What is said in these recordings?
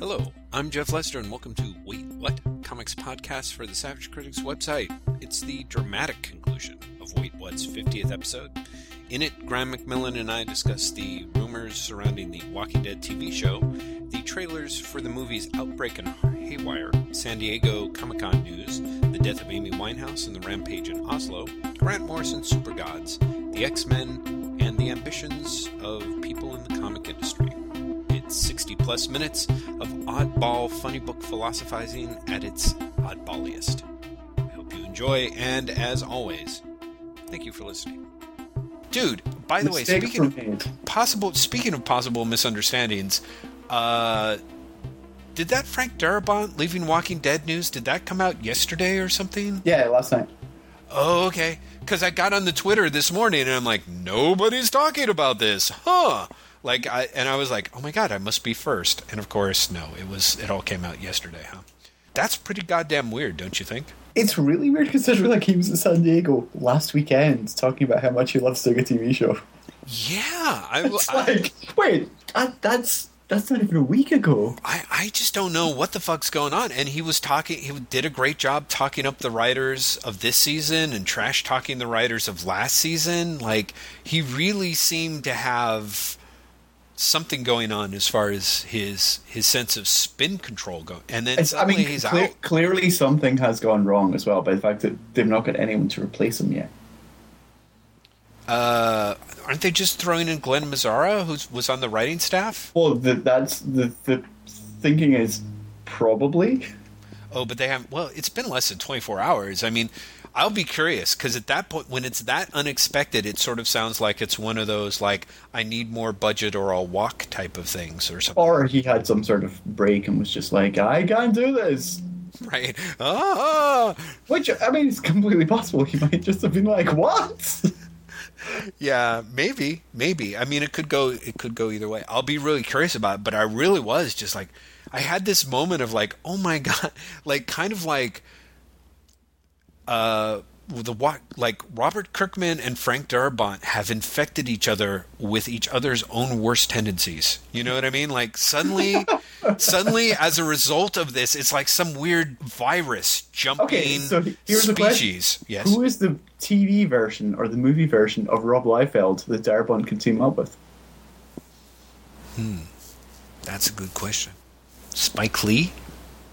Hello, I'm Jeff Lester, and welcome to Wait What? Comics Podcast for the Savage Critics website. It's the dramatic conclusion of Wait What's 50th episode. In it, Graham McMillan and I discuss the rumors surrounding the Walking Dead TV show, the trailers for the movies Outbreak and Haywire, San Diego Comic Con news, the death of Amy Winehouse and the rampage in Oslo, Grant Morrison's Super Gods, the X Men, and the ambitions of 60 plus minutes of oddball funny book philosophizing at its oddballiest. I hope you enjoy, and as always, thank you for listening. Dude, by the way, speaking of possible speaking of possible misunderstandings, uh did that Frank Darabont leaving Walking Dead news, did that come out yesterday or something? Yeah, last night. Oh, okay. Because I got on the Twitter this morning and I'm like, nobody's talking about this, huh? Like, I and I was like, oh my god, I must be first. And of course, no, it was. It all came out yesterday, huh? That's pretty goddamn weird, don't you think? It's really weird considering like he was in San Diego last weekend talking about how much he loves doing a TV show. Yeah, I, It's I, like, wait, that, that's that's not even a week ago. I, I just don't know what the fuck's going on. And he was talking, he did a great job talking up the writers of this season and trash talking the writers of last season. Like, he really seemed to have something going on as far as his his sense of spin control go. And then It's, I mean, he's cle- out. clearly something has gone wrong as well by the fact that they've not got anyone to replace him yet. Uh, aren't they just throwing in Glen Mazzara, who was on the writing staff? Well, the, that's the the thinking is probably. Oh, but they haven't. Well, it's been less than 24 hours. I mean, I'll be curious because at that point, when it's that unexpected, it sort of sounds like it's one of those like I need more budget or I'll walk type of things or something, Or he had some sort of break and was just like, I can't do this. right? Ah, Which I mean, it's completely possible. He might just have been like, "What?" yeah, maybe, maybe. I mean, it could go, it could go either way. I'll be really curious about it, but I really was just like, I had this moment of like, oh my god, like kind of like. Uh, the like Robert Kirkman and Frank Darabont have infected each other with each other's own worst tendencies. You know what I mean? Like suddenly, suddenly, as a result of this, it's like some weird virus jumping Okay, so here's the species. question: Yes. Who is the TV version or the movie version of Rob Liefeld that Darabont can team up with? Hmm, that's a good question. Spike Lee.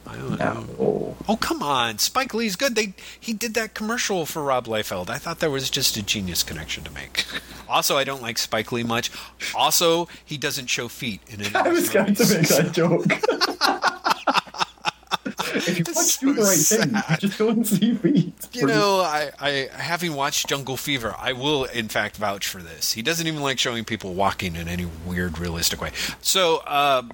I don't know. No. Oh come on, Spike Lee's good. They he did that commercial for Rob Liefeld. I thought that was just a genius connection to make. Also, I don't like Spike Lee much. Also, he doesn't show feet in any. I was going to make that joke. if you That's want to do the so right thing, you just go and see feet. You know, I, I having watched Jungle Fever, I will in fact vouch for this. He doesn't even like showing people walking in any weird, realistic way. So, um,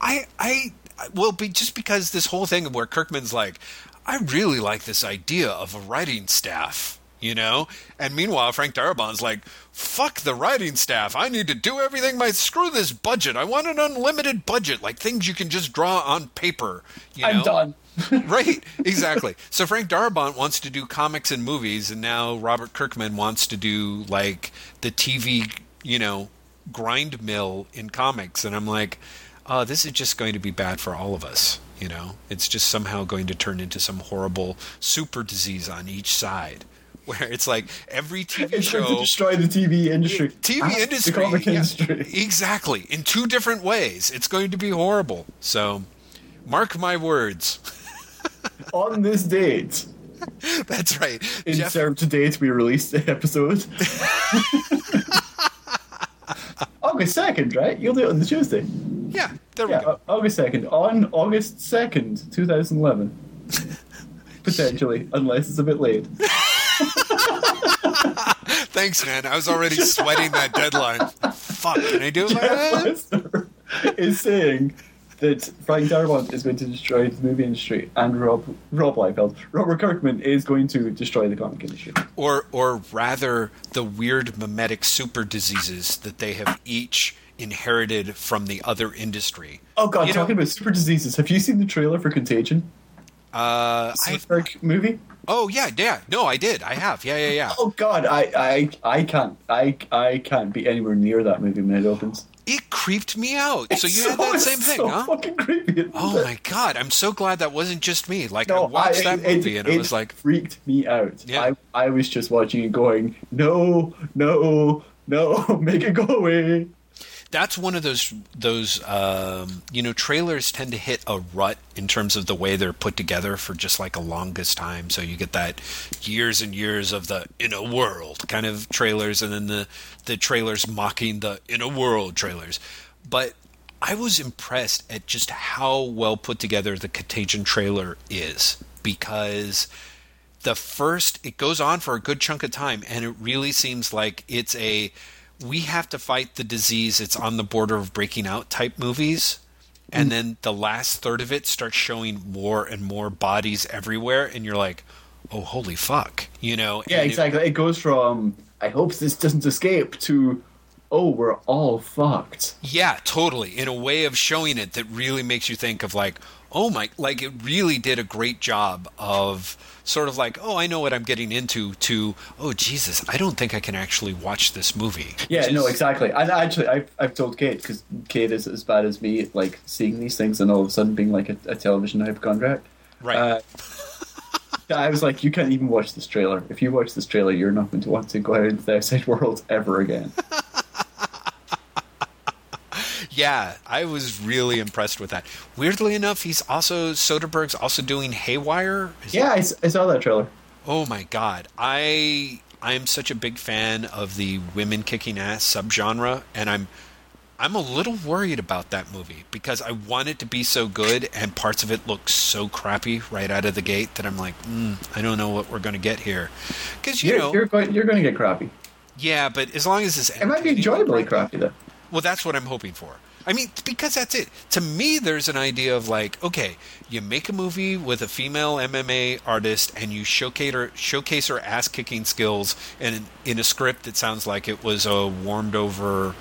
I, I will be just because this whole thing where Kirkman's like, I really like this idea of a writing staff, you know, and meanwhile Frank Darabont's like, fuck the writing staff. I need to do everything. My screw this budget. I want an unlimited budget, like things you can just draw on paper. You I'm know? done. right exactly so frank darabont wants to do comics and movies and now robert kirkman wants to do like the tv you know grind mill in comics and i'm like oh this is just going to be bad for all of us you know it's just somehow going to turn into some horrible super disease on each side where it's like every tv It's going to show destroy the TV industry. TV industry, yeah, industry. exactly, in two different ways. It's going to be horrible. So, mark my words. On this date, That's right. Jeff, insert to date we released the episode. August 2nd, right? You'll do it on the Tuesday. Yeah, we go. August 2nd. On August 2nd, 2011. Potentially, unless it's a bit late. Thanks, man. I was already sweating that deadline. Fuck, can I do it? Jeff? Is saying that Frank Darabont is going to destroy the movie industry and Rob Rob Liefeld, Robert Kirkman is going to destroy the comic industry. Or, or rather, the weird mimetic super diseases that they have each inherited from the other industry. Oh god, You know- talking about super diseases, have you seen the trailer for Contagion? Uh, I, movie? oh yeah, yeah. No, I did. I have. Yeah, yeah, yeah. Oh god, I, I I can't I I can't be anywhere near that movie when it opens. it creeped me out. so It's you had that same thing, so huh? Fucking creepy. Oh it? my god! I'm so glad that wasn't just me. Like I watched I- that it- movie and it I was like, freaked me out. Yeah. I, I was just watching it, going, no, no, no, make it go away. That's one of those those um, you know trailers tend to hit a rut in terms of the way they're put together for just like a longest time. So you get that years and years of the in a world kind of trailers and then the the trailers mocking the in a world trailers. But i was impressed at just how well put together the contagion trailer is because the first it goes on for a good chunk of time and it really seems like it's a we have to fight the disease it's on the border of breaking out type movies Mm. and then the last third of it starts showing more and more bodies everywhere and you're like oh holy fuck you know Yeah, and it- exactly. It goes from, I hope this doesn't escape, to, oh, we're all fucked. Yeah, totally. In a way of showing it that really makes you think of like, oh my, like it really did a great job of sort of like, oh, I know what I'm getting into. To oh Jesus, I don't think I can actually watch this movie. Yeah, Which no, exactly. And actually, I've, I've told Kate, because Kate is as bad as me, like, seeing these things and all of a sudden being like a, a television hypochondriac. Right. Uh, I was like, you can't even watch this trailer. If you watch this trailer, you're not going to want to go out into the outside world ever again. Yeah, I was really impressed with that. Weirdly enough, he's also Soderbergh's also doing Haywire. Is yeah, I saw that trailer. Oh my god. I I am such a big fan of the women kicking ass subgenre and I'm I'm a little worried about that movie because I want it to be so good and parts of it look so crappy right out of the gate that I'm like, mm, I don't know what we're going to get here. Cuz you You're, know, you're going, you're going to get crappy. yeah, but as long as it's It might be enjoyably crappy though. Well, that's what I'm hoping for. I mean, because that's it. To me, there's an idea of like, okay, you make a movie with a female MMA artist and you showcase her, showcase her ass kicking skills in in a script that sounds like it was a warmed over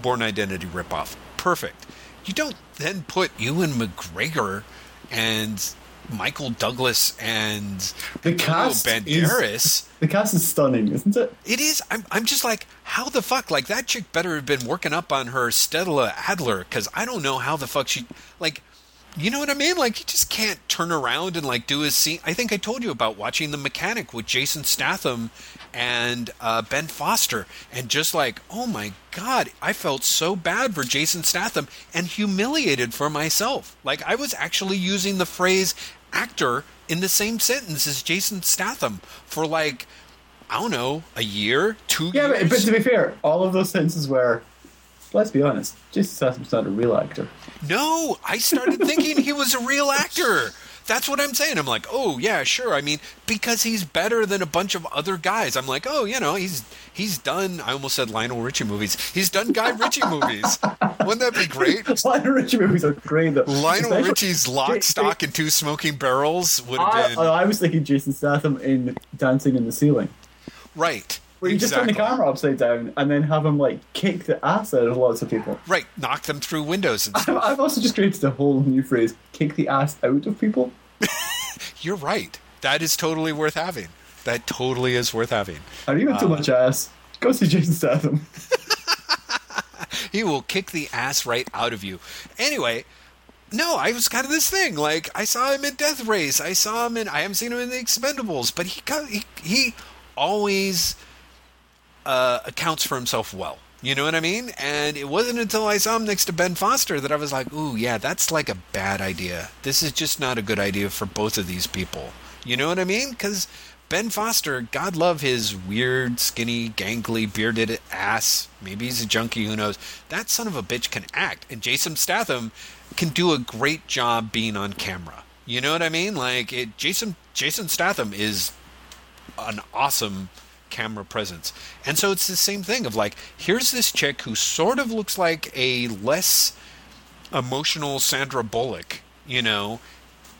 Bourne Identity ripoff. Perfect. You don't then put Ewan McGregor and Michael Douglas and The cast is- The cast is stunning, isn't it? It is. I'm. I'm just like, how the fuck? Like that chick better have been working up on her Stella Adler because I don't know how the fuck she like. You know what I mean? Like you just can't turn around and like do a scene. I think I told you about watching The Mechanic with Jason Statham and uh, Ben Foster, and just like, oh my god, I felt so bad for Jason Statham and humiliated for myself. Like I was actually using the phrase actor in the same sentence as Jason Statham for like I don't know, a year, two Yeah, years. but, but to be fair, all of those sentences were, let's be honest, Jason Statham's not a real actor. no, I started thinking he was a real actor. That's what I'm saying. I'm like, oh yeah, sure. I mean, because he's better than a bunch of other guys. I'm like, oh, you know, he's he's done. I almost said Lionel Richie movies. He's done Guy Ritchie movies. Wouldn't that be great? Lionel Richie movies are great. Though. Lionel Especially- Richie's Lock, Stock, and Two Smoking Barrels would have I, been I was thinking Jason Statham in Dancing in the Ceiling, right. Where you just turn the camera upside down and then have him like kick the ass out of lots of people. Right, knock them through windows and I've, stuff. I've also just created a whole new phrase: "kick the ass out of people." You're right. That is totally worth having. That totally is worth having. Have you got too Uh, much ass? Go see Jason Statham. he will kick the ass right out of you. Anyway, no, I was kind of this thing. Like I saw him in Death Race. I saw him in. I haven't seen him in The Expendables, but he got, he he always uh, accounts for himself well. You know what I mean? And it wasn't until I saw him next to Ben Foster that I was like, "Ooh, yeah, that's like a bad idea. This is just not a good idea for both of these people." You know what I mean? Because Ben Foster, God love his weird, skinny, gangly, bearded ass. Maybe he's a junkie. Who knows? That son of a bitch can act, and Jason Statham can do a great job being on camera. You know what I mean? Like it, Jason Jason Statham is an awesome camera presence. And so it's the same thing of like, here's this chick who sort of looks like a less emotional Sandra Bullock, you know,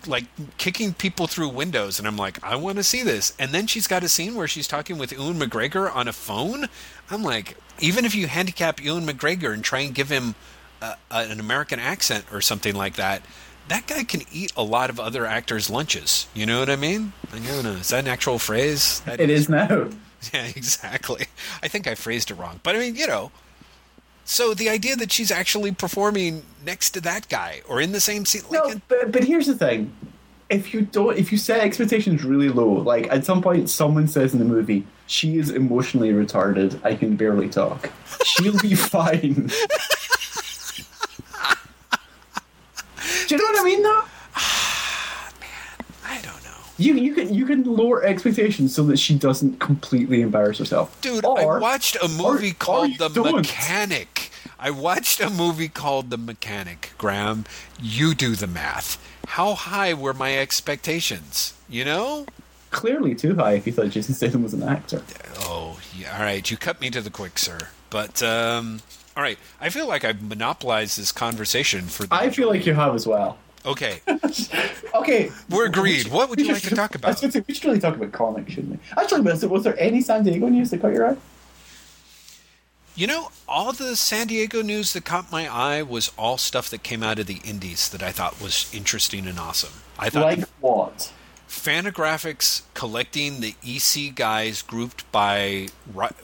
like kicking people through windows. And I'm like, I want to see this. And then she's got a scene where she's talking with Ewan McGregor on a phone. I'm like, even if you handicap Ewan McGregor and try and give him a, an American accent or something like that, that guy can eat a lot of other actors' lunches. You know what I mean? I don't know. Is that an actual phrase? That It is now. Yeah, exactly. I think I phrased it wrong, but I mean, you know. So the idea that she's actually performing next to that guy or in the same scene, like, No, but, but here's the thing. If you don't, if you set expectations really low, like at some point someone says in the movie, she is emotionally retarded, I can barely talk. She'll be fine. Do you know what I mean though? I don't know. You you can you can lower expectations so that she doesn't completely embarrass herself. Dude, Or- I watched a movie or called you The don't. Mechanic. I watched a movie called The Mechanic. Graham, you do the math. How high were my expectations? You know? clearly too high if you thought Jason Statham was an actor. Oh, yeah, all right. You cut me to the quick, sir. But um, all right. I feel like I've monopolized this conversation for. I feel like you have as well. Okay, Okay, we're agreed. What would you like to talk I was about? say, we should really talk about comics, shouldn't we? Actually, was there, was there any San Diego news that caught your eye? You know, all the San Diego news that caught my eye was all stuff that came out of the indies that I thought was interesting and awesome. I thought Like what? Fantagraphics collecting the EC guys grouped by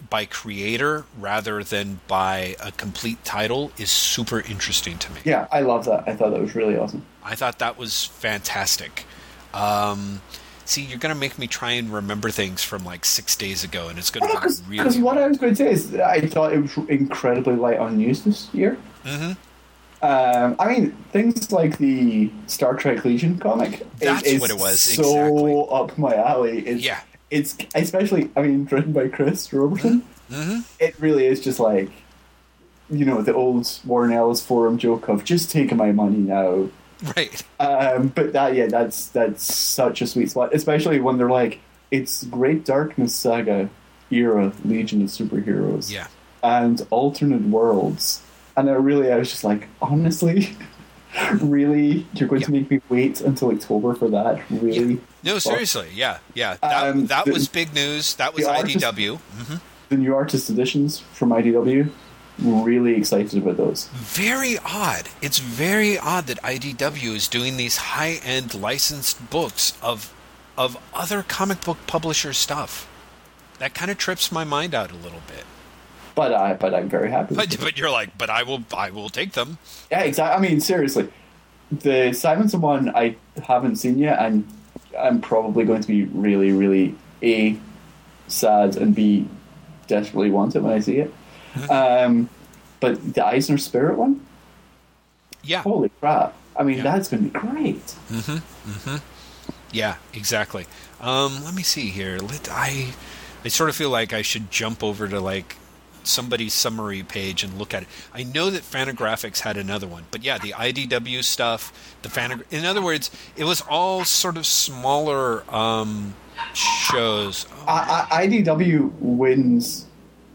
by creator rather than by a complete title is super interesting to me. Yeah, I love that. I thought that was really awesome. I thought that was fantastic. Um, see, you're gonna make me try and remember things from like six days ago, and it's gonna Because be really. what I was going to say is, I thought it was incredibly light on news this year. hmm Um, I mean, things like the Star Trek Legion comic. That's is what it was, So exactly. up my alley. It's, Yeah. It's especially. I mean, written by Chris Roberson. hmm It really is just like, you know, the old Warren Ellis forum joke of just taking my money now. Right. Um, but that yeah, that's that's such a sweet spot, especially when they're like, it's Great Darkness Saga era Legion of Superheroes Yeah. and alternate worlds, and I really I was just like, honestly, really, you're going to make me wait until October for that? Really? No, seriously. Yeah. Yeah. That, Um, that the- was big news. That was the artist- IDW. hmm The new artist editions from IDW, really excited about those. Very odd. It's very odd that IDW is doing these high-end licensed books of of other comic book publisher stuff. That kind of trips my mind out a little bit. But I but I'm very happy. But, but you're like, but I will I will take them. Yeah, exactly. I mean, seriously, the Simonson one I haven't seen yet, and I'm probably going to be really, really a sad and b desperately want it when I see it. Um, but the Eisner Spirit one, Yeah. holy crap! I mean, Yeah. that's going to be great. Mm-hmm. Yeah, exactly. Um, let me see here. Let I I sort of feel like I should jump over to like somebody's summary page and look at it. I know that Fantagraphics had another one, but yeah, the IDW stuff, the Fan. In other words, it was all sort of smaller um, shows. I, I, IDW wins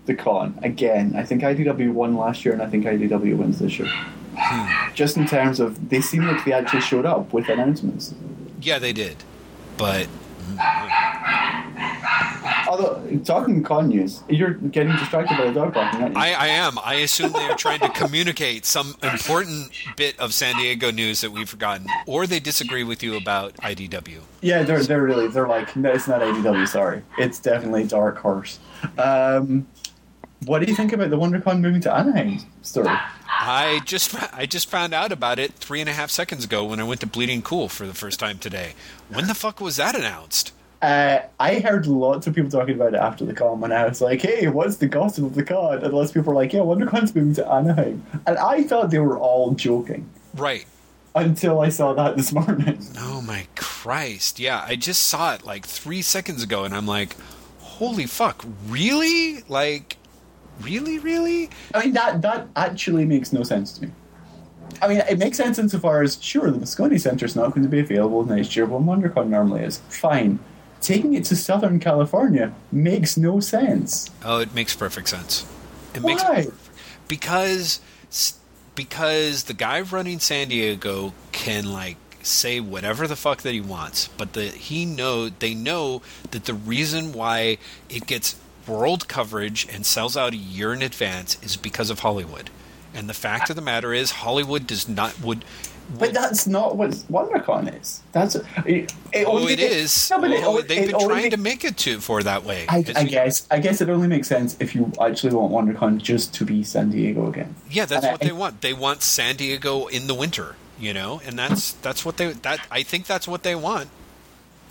the con again. I think IDW won last year, and I think IDW wins this year. Just in terms of, they seem like they actually showed up with announcements. Yeah, they did, but Although, talking con news, you're getting distracted by the dog barking, aren't you? I, I am. I assume they are trying to communicate some important bit of San Diego news that we've forgotten, or they disagree with you about IDW. yeah, they're they're really they're like no, it's not IDW. Sorry, it's definitely Dark Horse. Um, what do you think about the WonderCon moving to Anaheim story? I just I just found out about it three and a half seconds ago when I went to Bleeding Cool for the first time today. When the fuck was that announced? Uh, I heard lots of people talking about it after the con and I was like, "Hey, what's the gossip of the con?" And lots of people were like, "Yeah, WonderCon's moving to Anaheim," and I thought they were all joking Right. until I saw that this morning. Oh my Christ. Yeah, I just saw it like three seconds ago and I'm like, holy fuck, really? Like, really, really? I mean, that that actually makes no sense to me. I mean, it makes sense insofar as sure the Moscone Centre's not going to be available next year when WonderCon normally is. Fine. Taking it to Southern California makes no sense. Oh, it makes perfect sense. It makes Why? because because the guy running San Diego can like say whatever the fuck that he wants, but the he know they know that the reason why it gets world coverage and sells out a year in advance is because of Hollywood. And the fact of the matter is Hollywood does not would But that's not what WonderCon is. That's it. it Oh, only it makes- is. No, but it, Oh, they've been trying makes- to make it to for that way. I, I guess. I guess it only makes sense if you actually want WonderCon just to be San Diego again. Yeah, that's And what I- they want. They want San Diego in the winter, you know, and that's that's what they that I think that's what they want.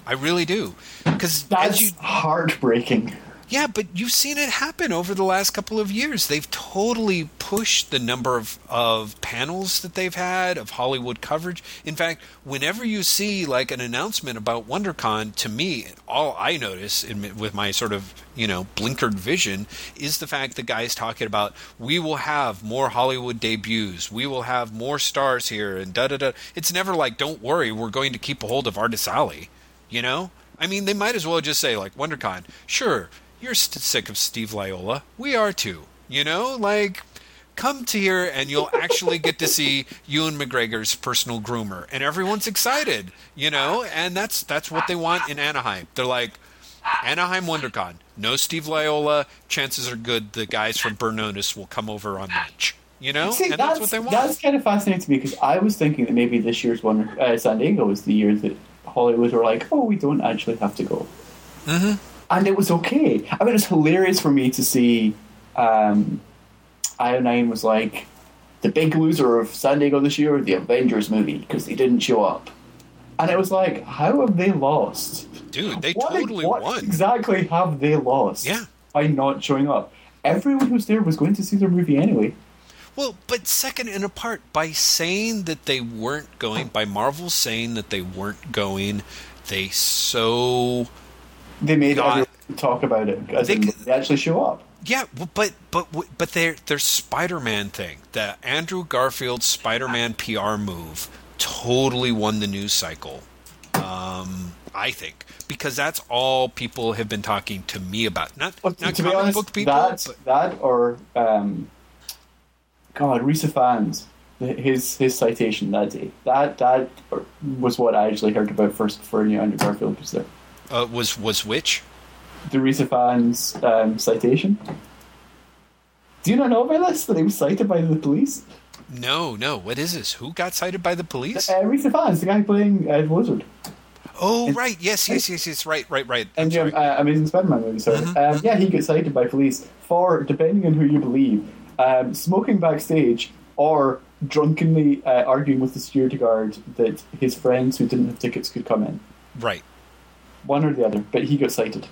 I really do, because That's as you heartbreaking. Yeah, but you've seen it happen over the last couple of years. They've totally pushed the number of, of panels that they've had, of Hollywood coverage. In fact, whenever you see like an announcement about WonderCon, to me, all I notice in, with my sort of, you know, blinkered vision is the fact that guys talking about we will have more Hollywood debuts, we will have more stars here, and da da da. It's never like, don't worry, we're going to keep a hold of Artist Alley, you know? I mean, they might as well just say, like, WonderCon, sure, you're st- sick of Steve Leialoha. We are too. You know, like come to here and you'll actually get to see Ewan McGregor's personal groomer, and everyone's excited. You know, and that's that's what they want in Anaheim. They're like. Anaheim WonderCon. No Steve Leialoha. Chances are good the guys from Burnonis will come over on lunch. You know, See, and that's, what they want. That's kind of fascinating to me because I was thinking that maybe this year's Wonder uh, San Diego was the year that Hollywood were like, oh, we don't actually have to go. hmm and it was okay. I mean, it's hilarious for me to see um, Io9 was like the big loser of San Diego this year, the Avengers movie, because they didn't show up. And it was like, how have they lost? Dude, they What- totally what won. exactly have they lost? Yeah. By not showing up. Everyone who's there was going to see their movie anyway. Well, but second and apart, by saying that they weren't going, by Marvel saying that they weren't going, they so They made God. talk about it They they actually show up. yeah, but but but their their Spider-Man thing, the Andrew Garfield Spider-Man PR move, totally won the news cycle. Um, I think because that's all people have been talking to me about. Not Well, not to be honest, book people. that but- that or um, God, Rhys Ifans, his his citation that day. That that was what I actually heard about first before I knew Andrew Garfield was there. Uh, was was which? The Rhys Ifans um, citation. Do you not know about this? That he was cited by the police. No, no. What is this? Who got cited by the police? Uh, Rhys Ifans, the guy playing uh, Lizard, Oh, right. Yes, yes, yes, yes. Right, right, right. And sorry. uh, Amazing Spider-Man movie. Sorry, Mhm. um, yeah, he gets cited by police for, depending on who you believe, um, smoking backstage or drunkenly uh, arguing with the security guard that his friends who didn't have tickets could come in. Right. One or the other, but he got cited.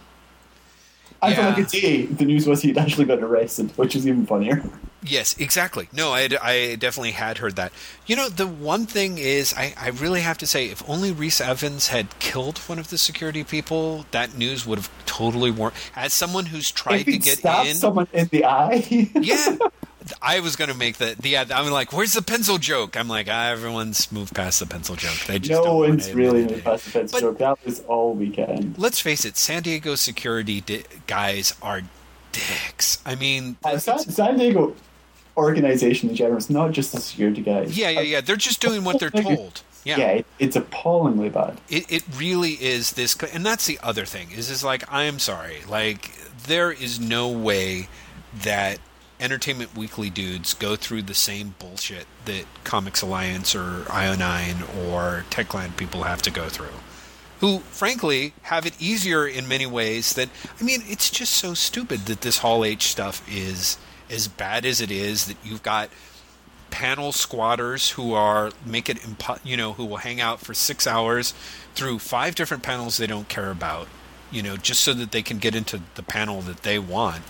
And for Yeah. like a day, the news was he'd actually got arrested, which is even funnier. Yes, exactly. No, I, I definitely had heard that. You know, the one thing is, I, I really have to say, if only Rhys Ifans had killed one of the security people, that news would have totally worn. As someone who's tried to get in, someone in the eye, yeah, I was going to make the the. I'm like, where's the pencil joke? I'm like, ah, everyone's moved past the pencil joke. They just no one's really moved past the pencil But- joke. That was all weekend. Let's face it, San Diego security di- guys are dicks. I mean, Uh, San, San Diego organization in general, it's not just the security guys. yeah, yeah, yeah. They're just doing what they're told. Yeah, it, it's appallingly bad. it, it really is this and that's the other thing is is like i'm sorry like there is no way that entertainment weekly dudes go through the same bullshit that comics alliance or io9 or techland people have to go through who frankly have it easier in many ways that i mean it's just so stupid that this hall h stuff is as bad as it is that you've got panel squatters who are make it impo- you know who will hang out for six hours through five different panels they don't care about you know just so that they can get into the panel that they want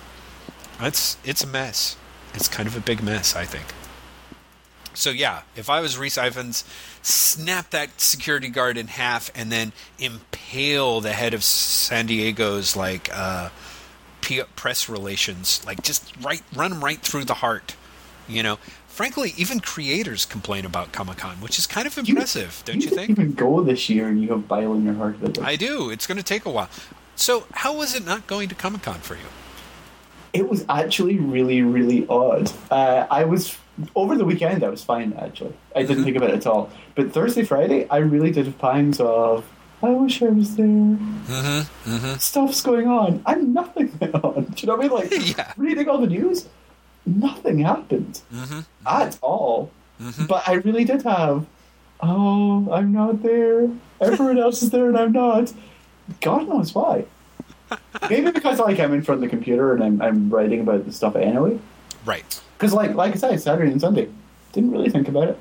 it's it's a mess. It's kind of a big mess i think. So yeah if i was rhys ifans snap that security guard in half and then impale the head of san diego's like uh press relations like just right run them right through the heart you know? Frankly even creators complain about comic-con which is kind of impressive don't you didn't think? even go this year and you have bile in your heart i do. It's going to take a while. So how was it not going to comic-con for you It was actually really, really odd. Uh, I was over the weekend. I was fine actually. I didn't Mhm. think about it at all. But Thursday, Friday, I really did have pangs of. I wish I was there. mm-hmm mm-hmm Stuff's going on, I'm nothing on. Do you know what I mean? Like Yeah. reading all the news, nothing happened mm-hmm at all. mm-hmm But I really did have oh, I'm not there. Everyone else is there and I'm not. God knows why. Maybe because like I'm in front of the computer and I'm, I'm writing about the stuff anyway. Right. Because like like I said, Saturday and Sunday, didn't really think about it.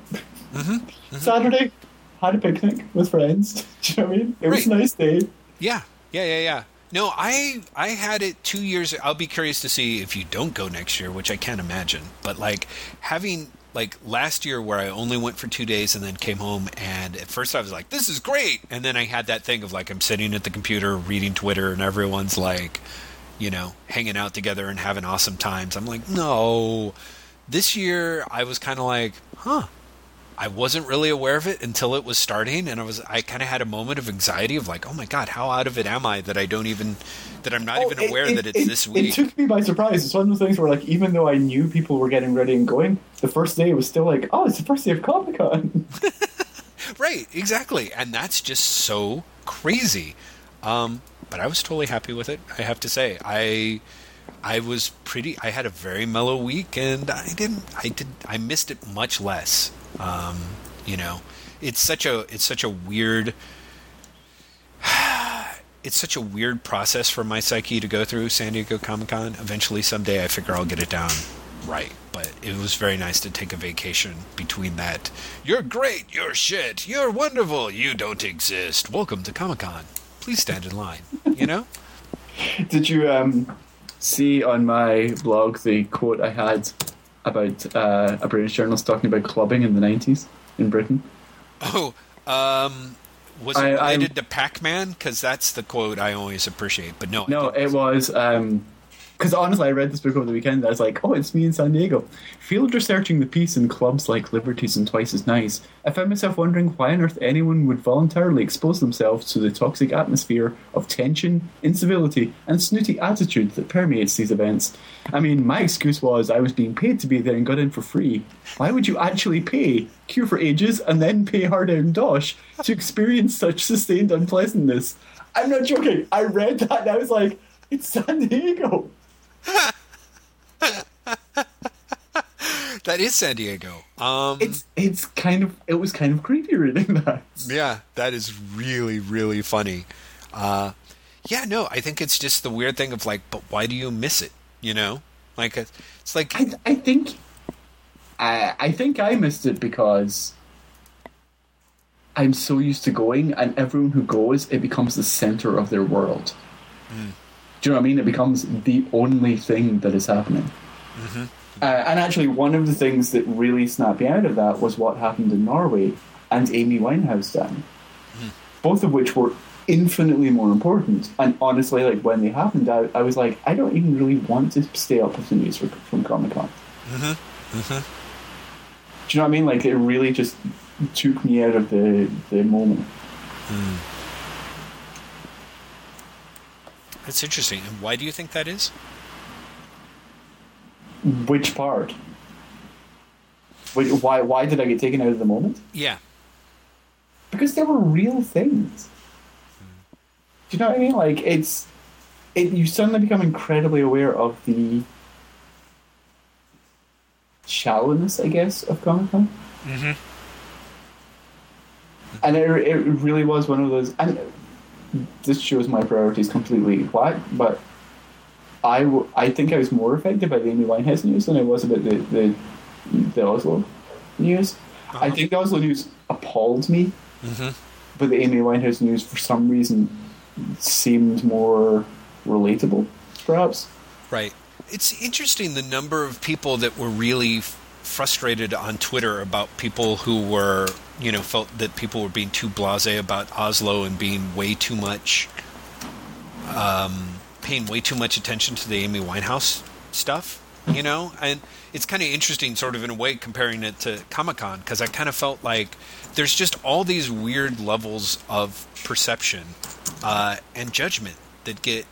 Mm-hmm. Saturday, had a picnic with friends. Do you know what I mean? It was a nice day. Yeah, yeah, yeah, yeah. No, I I had it two years. I'll be curious to see if you don't go next year, which I can't imagine. But like having like last year where I only went for two days and then came home, and at first I was like, "This is great," and then I had that thing of like I'm sitting at the computer reading Twitter, and everyone's like, you know, hanging out together and having awesome times. I'm like, no. This year I was kind of like, huh. I wasn't really aware of it until it was starting, and I was I kind of had a moment of anxiety of like, oh my god, how out of it am I that I don't even that I'm not Oh, even aware it- that it's it- this week. It took me by surprise. It's one of those things where, like, even though I knew people were getting ready and going, the first day was still like, oh, it's the first day of Comic Con. right, exactly, and that's just so crazy. Um, but I was totally happy with it. I have to say, I I was pretty. I had a very mellow week, and I didn't. I did. I missed it much less. Um, you know, it's such a. It's such a weird. It's such a weird process for my psyche to go through San Diego Comic Con. Eventually, someday, I figure I'll get it down right. But it was very nice to take a vacation between that. You're great. You're shit. You're wonderful. You don't exist. Welcome to Comic Con. Please stand in line. You know? Did you um, see on my blog the quote I had about uh, a British journalist talking about clubbing in the 90s in Britain? Oh, um, was it I- I'm- related to Pac-Man? Because that's the quote I always appreciate. But no, No, didn't. it was because honestly, I read this book over the weekend. I was like, "Oh, it's me in San Diego." Field researching the piece in clubs like Liberties and Twice as Nice, I found myself wondering why on earth anyone would voluntarily expose themselves to the toxic atmosphere of tension, incivility, and snooty attitude that permeates these events. I mean, my excuse was I was being paid to be there and got in for free. Why would you actually pay, queue for ages, and then pay hard earned dosh to experience such sustained unpleasantness? I'm not joking. I read that and I was like, it's San Diego. that is San Diego. Um, It's it's kind of it was kind of creepy reading that. Yeah, that is really, really funny. Uh, yeah, no, I think it's just the weird thing of like, but why do you miss it? You know, like it's like I I think I I think I missed it because I'm so used to going, and everyone who goes, it becomes the center of their world. Do you know what I mean? It becomes the only thing that is happening. Mm-hmm. Uh, and actually, one of the things that really snapped me out of that was what happened in Norway and Amy Winehouse down. Mm-hmm. Both of which were infinitely more important. And honestly, like when they happened, I, I was like, I don't even really want to stay up with the news for, from Comic Con. Mm-hmm. Do you know what I mean? Like it really just took me out of the the moment. Mm. It's interesting. And why do you think that is? Which part? Wait, why why did I get taken out of the moment? Yeah, because there were real things. Do you know what I mean? Like it's, it, you suddenly become incredibly aware of the shallowness, I guess, of Comic Con. Mhm. And it, it really was one of those. And this shows my priorities completely whack, but I, w- I think I was more affected by the Amy Winehouse news than I was about the the, the Oslo news. I Uh-huh. think the Oslo news appalled me Mhm. but the Amy Winehouse news for some reason seemed more relatable, perhaps. right. It's interesting the number of people that were really f- frustrated on Twitter about people who were, you know, felt that people were being too blasé about Oslo and being way too much, um, paying way too much attention to the Amy Winehouse stuff, you know? And it's kind of interesting, sort of in a way, comparing it to Comic Con, because I kind of felt like there's just all these weird levels of perception uh, and judgment that get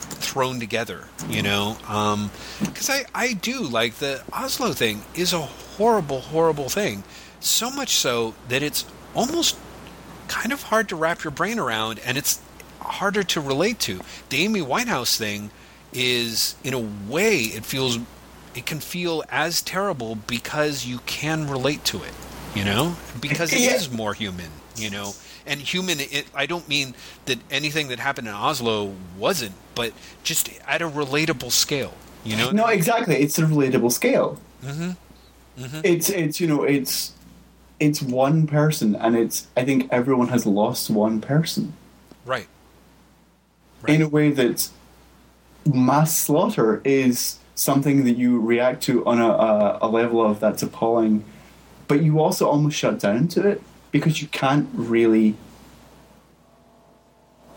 thrown together, you know? Um, because I, I do, like, the Oslo thing is a horrible, horrible thing. So much so that it's almost kind of hard to wrap your brain around and it's harder to relate to. The Amy Winehouse thing is, in a way, it feels, it can feel as terrible because you can relate to it. you know, because it Yeah. is more human, you know. And human, it, I don't mean that anything that happened in Oslo wasn't, but just at a relatable scale, you know. No, exactly. It's a relatable scale. Mm-hmm. It's it's you know it's it's one person, and it's I think everyone has lost one person Right. in a way that mass slaughter is something that you react to on a, a, a level of that's appalling, but you also almost shut down to it because you can't really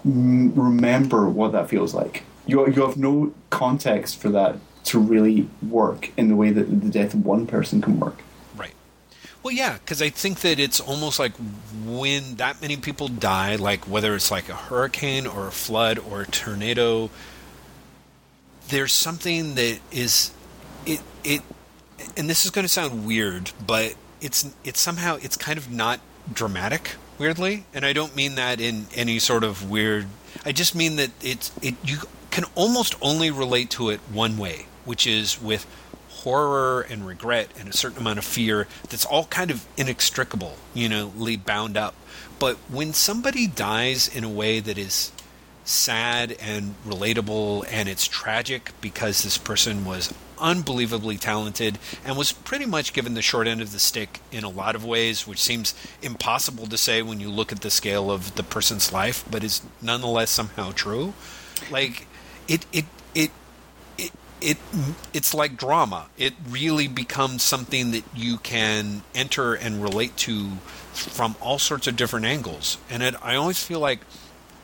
remember what that feels like. You you have no context for that to really work in the way that the death of one person can work. Right. Well, yeah, because I think that it's almost like when that many people die, like whether it's like a hurricane or a flood or a tornado, there's something that is it it, and this is going to sound weird, but it's it's somehow it's kind of not dramatic weirdly and i don't mean that in any sort of weird i just mean that it's it you can almost only relate to it one way which is with horror and regret and a certain amount of fear that's all kind of inextricable you know bound up. But when somebody dies in a way that is sad and relatable and it's tragic because this person was unbelievably talented and was pretty much given the short end of the stick in a lot of ways which seems impossible to say when you look at the scale of the person's life but is nonetheless somehow true. Like it it it it, it it's like drama. It really becomes something that you can enter and relate to from all sorts of different angles. And it, i always feel like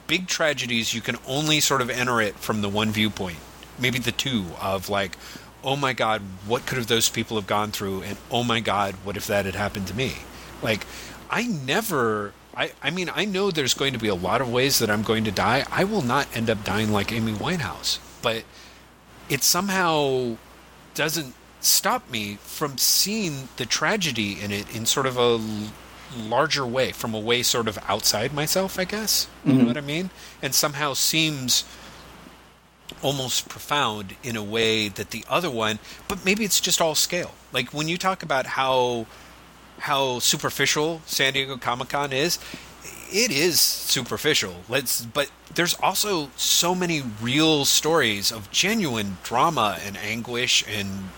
big tragedies you can only sort of enter it from the one viewpoint maybe the two of like oh my god what could have those people have gone through? And oh my god what if that had happened to me? Like i never I, I mean i know there's going to be a lot of ways that i'm going to die. I will not end up dying like amy winehouse but it somehow doesn't stop me from seeing the tragedy in it in sort of a larger way from a way sort of outside myself i guess. You know mm-hmm. what i mean? And somehow seems almost profound in a way that the other one but maybe it's just all scale. Like when you talk about how how superficial san diego comic-con is it is superficial. Let's but there's also so many real stories of genuine drama and anguish and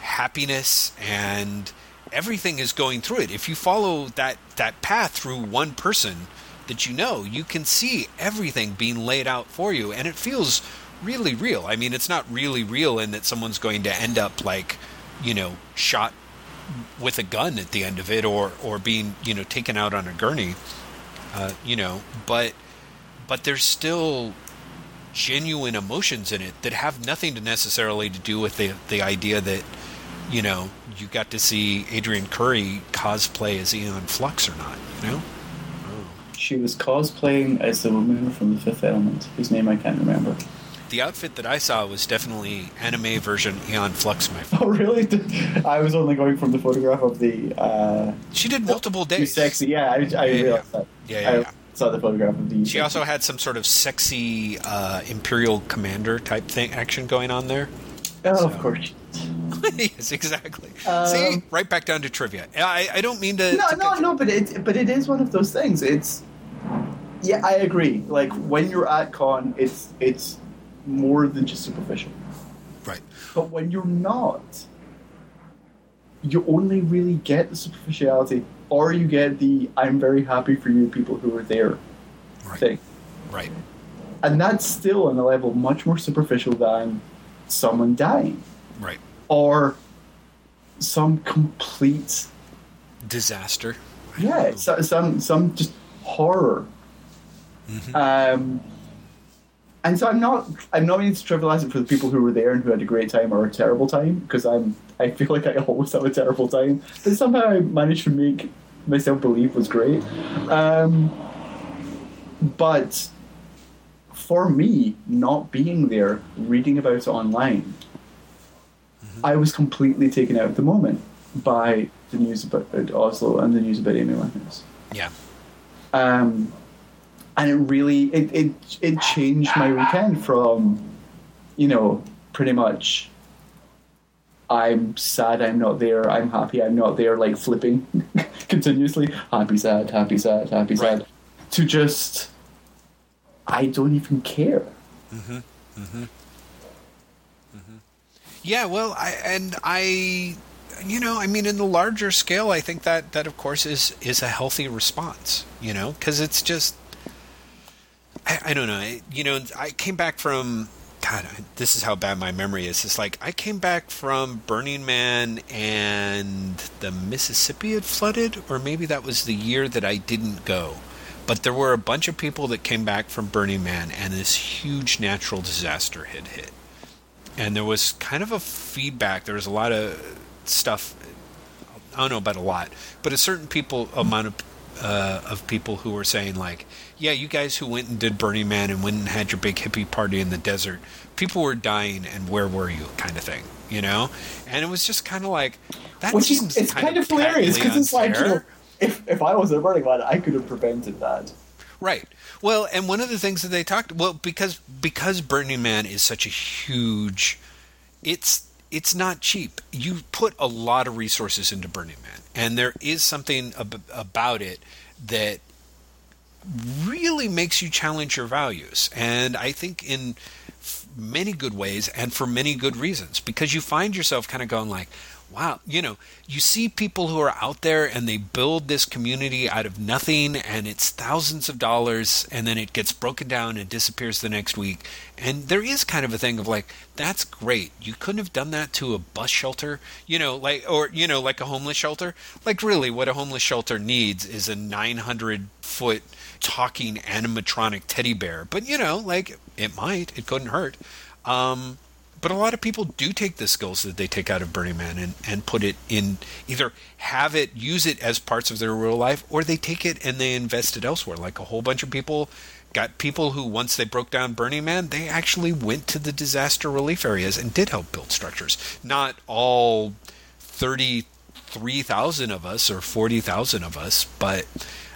happiness and everything is going through it. If you follow that that path through one person that you know you can see everything being laid out for you and it feels really real. I mean it's not really real in that someone's going to end up like you know shot with a gun at the end of it or or being you know taken out on a gurney uh, you know. But but there's still genuine emotions in it that have nothing to necessarily to do with the the idea that you know you got to see Adrianne Curry cosplay as Aeon Flux or not you know? She was cosplaying as the woman from the Fifth Element, whose name I can't remember. The outfit that I saw was definitely anime version Aeon Flux my friend. Oh, really? I was only going from the photograph of the uh, she did multiple days. too sexy. Yeah, I, I yeah. realized that. Yeah, yeah, I yeah. saw the photograph of the. she also had some sort of sexy uh, imperial commander type thing action going on there Oh, so- of course. yes, exactly. Um, See, right back down to trivia. I, I don't mean to. No, to no, no. But it, but it is one of those things. It's. Yeah, I agree. Like when you're at con, it's it's more than just superficial. Right. But when you're not, you only really get the superficiality, or you get the "I'm very happy for you" people who are there Right. thing, Right. and that's still on a level much more superficial than someone dying Right. or some complete Disaster. yeah, some some just horror. Um, and so I'm not I'm not meaning to trivialize it for the people who were there and who had a great time or a terrible time because I'm I feel like I always have a terrible time, but somehow I managed to make myself believe was great. Um, but for me, not being there, reading about it online, I was completely taken out of the moment by the news about Oslo and the news about Amy Winehouse. Yeah. Um, and it really it, it it changed my weekend from, you know, pretty much. I'm sad I'm not there. I'm happy I'm not there. Like flipping continuously happy, sad, happy, sad, happy, sad, Right. to just I don't even care. mhm mhm mhm Yeah, well, I and I, you know, I mean, in the larger scale, I think that that of course is is a healthy response. You know, because it's just, I, I don't know. You know, I came back from. God, this is how bad my memory is. It's like I came back from Burning Man and the Mississippi had flooded, or maybe that was the year that I didn't go. But there were a bunch of people that came back from Burning Man, and this huge natural disaster had hit and there was kind of a feedback. There was a lot of stuff. I don't know about a lot, but a certain people amount of uh, of people who were saying like, "Yeah, you guys who went and did Burning Man and went and had your big hippie party in the desert, people were dying, and where were you?" kind of thing, you know. And it was just kind of like that Which is it's kind of patently hilarious because it's like you know, if if I was a Burning Man, I could have prevented that. Right. Well, and one of the things that they talked well because because Burning Man is such a huge it's it's not cheap. You put a lot of resources into Burning Man, and there is something ab- about it that really makes you challenge your values. And I think in many good ways and for many good reasons because you find yourself kind of going like wow you know you see people who are out there and they build this community out of nothing and it's thousands of dollars and then it gets broken down and disappears the next week and there is kind of a thing of like that's great you couldn't have done that to a bus shelter you know like or you know like a homeless shelter like really what a homeless shelter needs is a 900 foot talking animatronic teddy bear but you know like it might it couldn't hurt um but a lot of people do take the skills that they take out of Burning Man and, and put it in either have it use it as parts of their real life or they take it and they invest it elsewhere. Like a whole bunch of people got people who once they broke down Burning Man, they actually went to the disaster relief areas and did help build structures. Not all 33,000 of us or 40,000 of us, but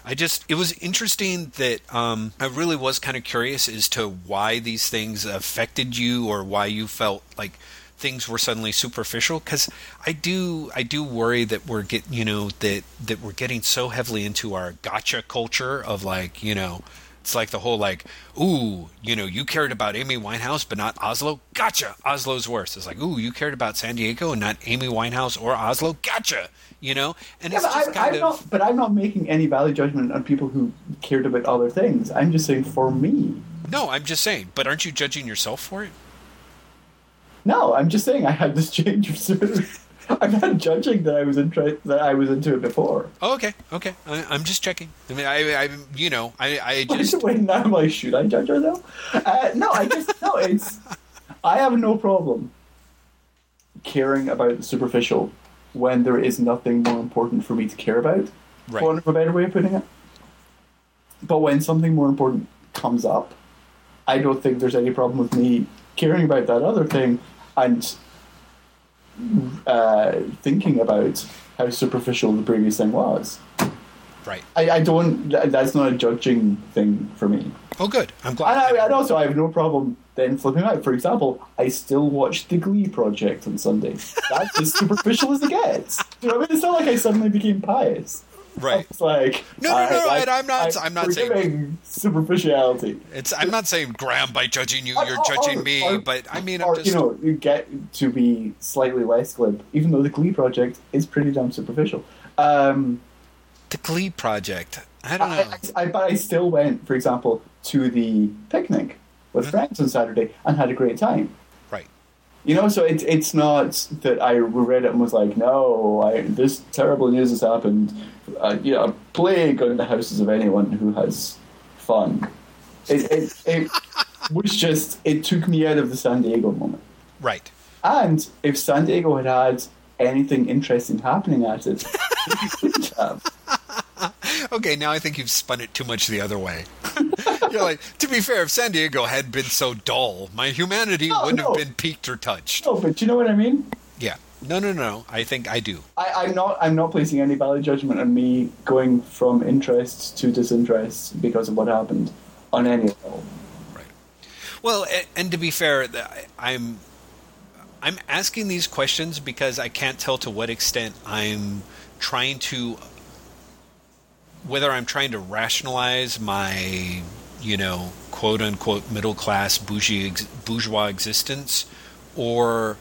I just it was interesting that um, I really was kind of curious as to why these things affected you or why you felt like things were suddenly superficial because I do I do worry that we're get you know that that we're getting so heavily into our gotcha culture of like you know it's like the whole like ooh you know you cared about Amy Winehouse but not Oslo gotcha Oslo's worse it's like ooh you cared about San Diego and not Amy Winehouse or Oslo gotcha you know and Yeah, it's but, just I, kind I'm of not, but I'm not making any value judgment on people who cared about other things. I'm just saying for me. No, I'm just saying. But aren't you judging yourself for it? No, I'm just saying I had this change of spirit. I'm not judging that I was interested that I was into it before. Oh, okay, okay. I, I'm just checking. I mean, I, I, you know, I, I just Wait, now I'm like, should I judge her though? Uh, no, I just no. It's I have no problem caring about the superficial when there is nothing more important for me to care about. Right. For a better way of putting it. But when something more important comes up, I don't think there's any problem with me caring about that other thing and uh, thinking about how superficial the previous thing was. right. I, I don't. That's not a judging thing for me. Oh, good. I'm And, glad. I, and also, I have no problem then flipping out. For example, I still watch the Glee project on Sunday. That's as superficial as it gets. You know I mean? It's not like I suddenly became pious. Right. It's like No, no, no, I- Ed, I'm not- I'm not saying- superficiality. It's. I'm not saying Graham by judging you. You're or- judging or- me. or- but I mean, I'm Or just. you know, you get to be slightly less glib, even though the Glee project is pretty damn superficial. Um, the Glee project. I don't know. I, I, I, but I still went, for example, to the picnic with Mhm. friends on Saturday and had a great time. You know, so it's it's not that I read it and was like, no, I, this terrible news has happened. Uh, you know, a plague on the houses of anyone who has fun. It, it, it was just, it took me out of the San Diego moment. Right. And if San Diego had had anything interesting happening at it, it. Okay. Now I think you've spun it too much the other way. You're like. To be fair, if San Diego had been so dull, my humanity No, wouldn't no. have been peaked or touched. No, but you know what I mean? Yeah. No, no, no. I think I do. I, I'm not. I'm not placing any value judgment on me going from interest to disinterest because of what happened on any level. Right. Well, a- and to be fair, I'm I'm asking these questions because I can't tell to what extent I'm trying to whether I'm trying to rationalize my, you know, quote unquote middle class bougie bourgeois existence, or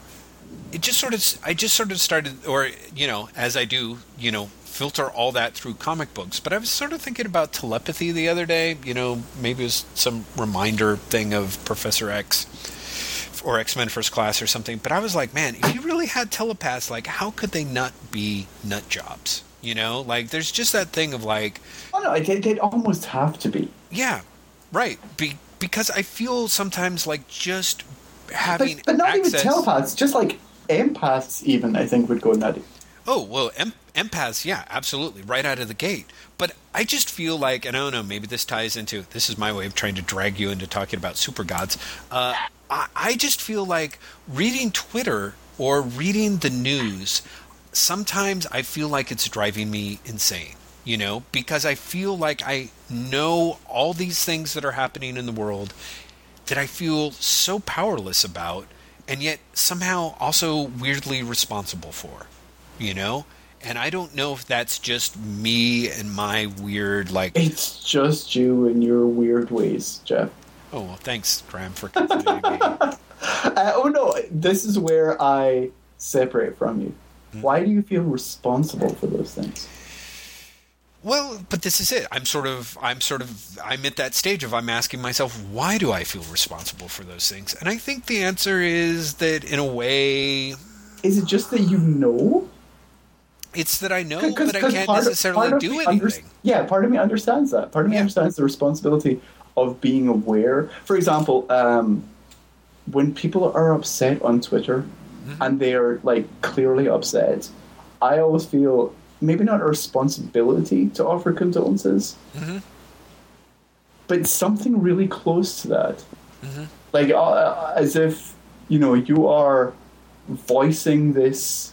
it just sort of I just sort of started, or you know, as I do, you know, filter all that through comic books. But I was sort of thinking about telepathy the other day. You know, maybe it was some reminder thing of Professor X or X Men First Class or something. But I was like, man, if you really had telepaths, like, how could they not be nut jobs? You know, like there's just that thing of like, oh no, they, they'd almost have to be. Yeah, right. Be, because I feel sometimes like just having, but, but not access... even telepaths, just like empaths. Even I think would go nutty. Oh well, em- empaths, yeah, absolutely, right out of the gate. But I just feel like, and I don't know, maybe this ties into this is my way of trying to drag you into talking about super gods. Uh, I, I just feel like reading Twitter or reading the news. Sometimes I feel like it's driving me insane you know, because I feel like I know all these things that are happening in the world that I feel so powerless about and yet somehow also weirdly responsible for, you know? And I don't know if that's just me and my weird, like. It's just you and your weird ways, Jeff. Oh, well, thanks, Graham, for considering me. uh, oh, no, this is where I separate from you. Mm-hmm. Why do you feel responsible for those things? Well, but this is it. I'm sort of, I'm sort of, I'm at that stage of I'm asking myself, why do I feel responsible for those things? And I think the answer is that in a way. Is it just that you know? It's that I know, Cause, but I can't necessarily do anything. Under, yeah, part of me understands that. Part of me yeah. understands the responsibility of being aware. For example, um, when people are upset on Twitter mm-hmm. and they are like clearly upset, I always feel maybe not a responsibility to offer condolences, mm-hmm. but something really close to that. Mm-hmm. Like, uh, as if, you know, you are voicing this.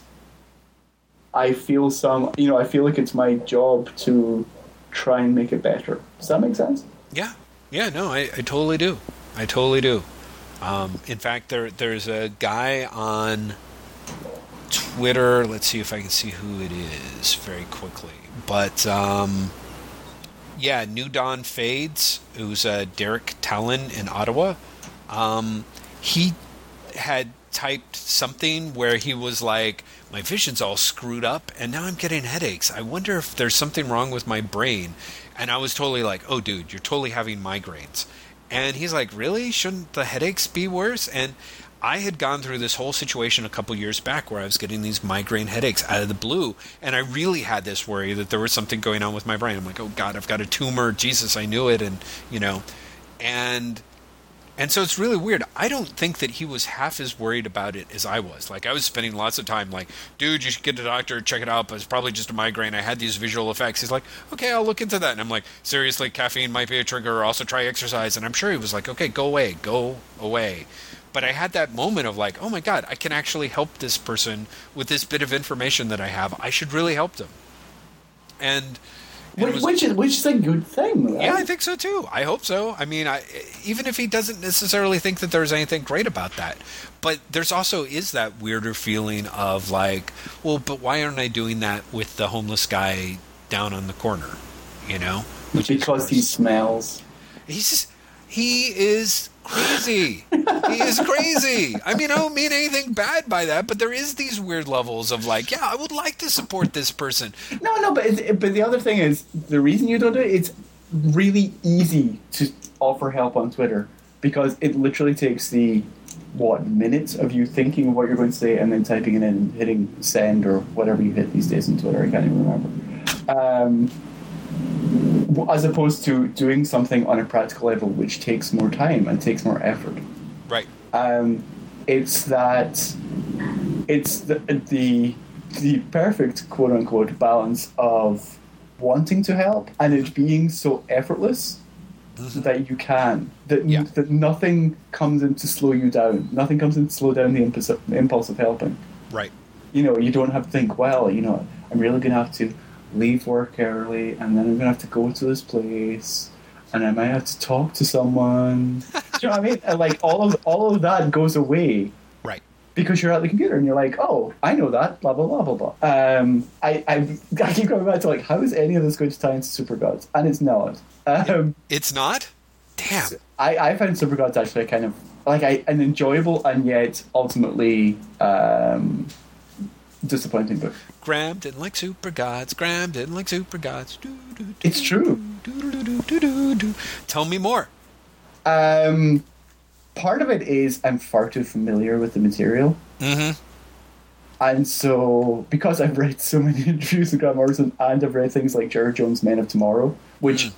I feel some, you know, I feel like it's my job to try and make it better. Does that make sense? Yeah. Yeah, no, I, I totally do. I totally do. Um, in fact, there there's a guy on Twitter. Let's see if I can see who it is very quickly. But um, yeah, New Dawn Fades, who's uh, Derek Talon in Ottawa. Um, he had typed something where he was like, My vision's all screwed up and now I'm getting headaches. I wonder if there's something wrong with my brain. And I was totally like, Oh, dude, you're totally having migraines. And he's like, Really? Shouldn't the headaches be worse? And I had gone through this whole situation a couple years back where I was getting these migraine headaches out of the blue, and I really had this worry that there was something going on with my brain. I'm like, oh God, I've got a tumor. Jesus, I knew it, and you know, and and so it's really weird. I don't think that he was half as worried about it as I was. Like I was spending lots of time like, dude, you should get a doctor, check it out. But it's probably just a migraine. I had these visual effects. He's like, okay, I'll look into that. And I'm like, seriously, caffeine might be a trigger. Also try exercise. And I'm sure he was like, okay, go away, go away but I had that moment of like, oh my god, I can actually help this person with this bit of information that I have. I should really help them. And, and which, was, which, is which is a good thing. Right? Yeah, I think so too. I hope so. I mean, I, even if he doesn't necessarily think that there's anything great about that, but there's also is that weirder feeling of like, well, but why aren't I doing that with the homeless guy down on the corner? You know, Which because he smells. He's just, he is crazy. he is crazy. I mean, I don't mean anything bad by that, but there is these weird levels of like, yeah, I would like to support this person. No, no, but but the other thing is the reason you don't do it. It's really easy to offer help on Twitter because it literally takes the what minutes of you thinking what you're going to say and then typing it in and hitting send or whatever you hit these days on Twitter. I can't even remember. Um, as opposed to doing something on a practical level which takes more time and takes more effort. Right. Um, it's that it's the, the the perfect quote unquote balance of wanting to help and it being so effortless mm-hmm. that you can that yeah. that nothing comes in to slow you down. Nothing comes in to slow down the impulse, impulse of helping. Right. You know, you don't have to think. Well, you know, I'm really going to have to leave work early, and then I'm gonna have to go to this place, and I might have to talk to someone. Do you know what I mean? And like all of all of that goes away. Right. because you're at the computer and you're like, oh, I know that, blah blah blah blah blah. Um, I, I I keep going back to like, how is any of this going to tie into Super Gods? And it's not. Um, It's not? Damn. I I found Super Gods actually kind of like I, an enjoyable and yet ultimately um, disappointing book. Graham didn't like super gods, Graham didn't like super gods. Doo, doo, doo, It's true. Tell me more. Um, part of it is I'm far too familiar with the material. Mm-hmm. And so, because I've read so many interviews with Grant Morrison and I've read things like Gerard Jones' Men of Tomorrow, which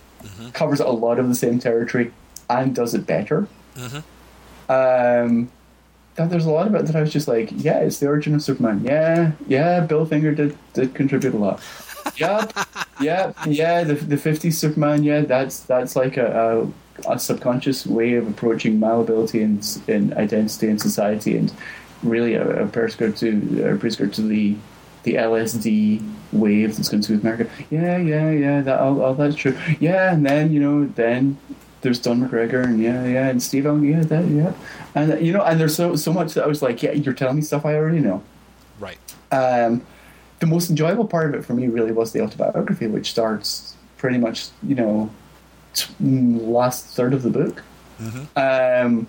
covers a lot of the same territory and does it better, Mhm. um, there's a lot of it that I was just like, yeah, it's the origin of Superman. Yeah, yeah, Bill Finger did, did contribute a lot. yep, yeah, yeah, the, the 50s Superman, yeah, that's that's like a, a, a subconscious way of approaching malleability and, s- and identity in society and really a, a prescript to a prescript to the the LSD wave that's going through America. Yeah, yeah, yeah. That all, all that's true. Yeah, and then you know, then there's Don McGregor and yeah, yeah, and Steve Allen. Yeah, that, yeah, and you know, and there's so so much that I was like, yeah, you're telling me stuff I already know. Right. Um, the most enjoyable part of it for me really was the autobiography, which starts pretty much, you know, t- last third of the book. Um,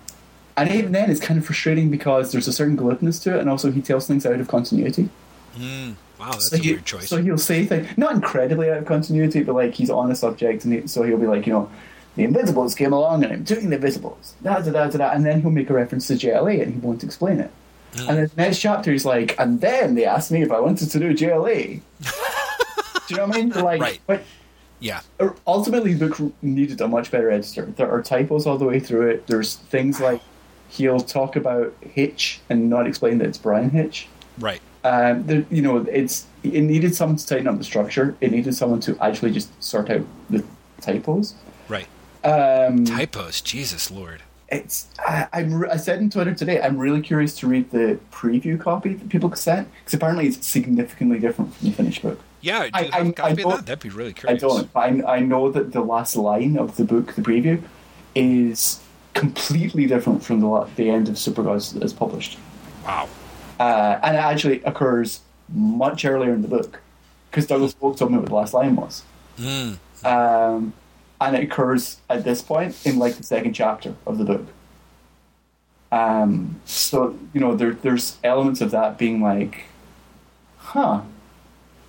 and even then, it's kind of frustrating because there's a certain glibness to it, and also he tells things out of continuity. Mm. Wow, that's so a he- weird choice. So he'll say things, not incredibly out of continuity, but like he's on a subject, and he, so he'll be like, you know, the Invisibles came along, and I'm doing the Invisibles, da da da da da, and then he'll make a reference to JLA, and he won't explain it. Mm. And then the next chapter, he's like, and then they asked me if I wanted to do JLA. do you know what I mean? Like, Right. but yeah. ultimately, the book needed a much better editor. There are typos all the way through it. There's things like he'll talk about Hitch and not explain that it's Bryan Hitch. Right. Um, there, you know, it's it needed someone to tighten up the structure. It needed someone to actually just sort out the typos. Right. Um, Typos. Jesus Lord. it's I, I'm I said on Twitter today. I'm really curious to read the preview copy that people sent because apparently it's significantly different from the finished book. Yeah, I- I- I that? That'd be really curious. I don't. I, I know that the last line of the book, the preview, is completely different from the the end of Supergods as published, Wow. uh, and it actually occurs much earlier in the book because Douglas Wolk told me what the last line was, Mm. um, and it occurs at this point in like the second chapter of the book. Um, so you know there there's elements of that being like, huh,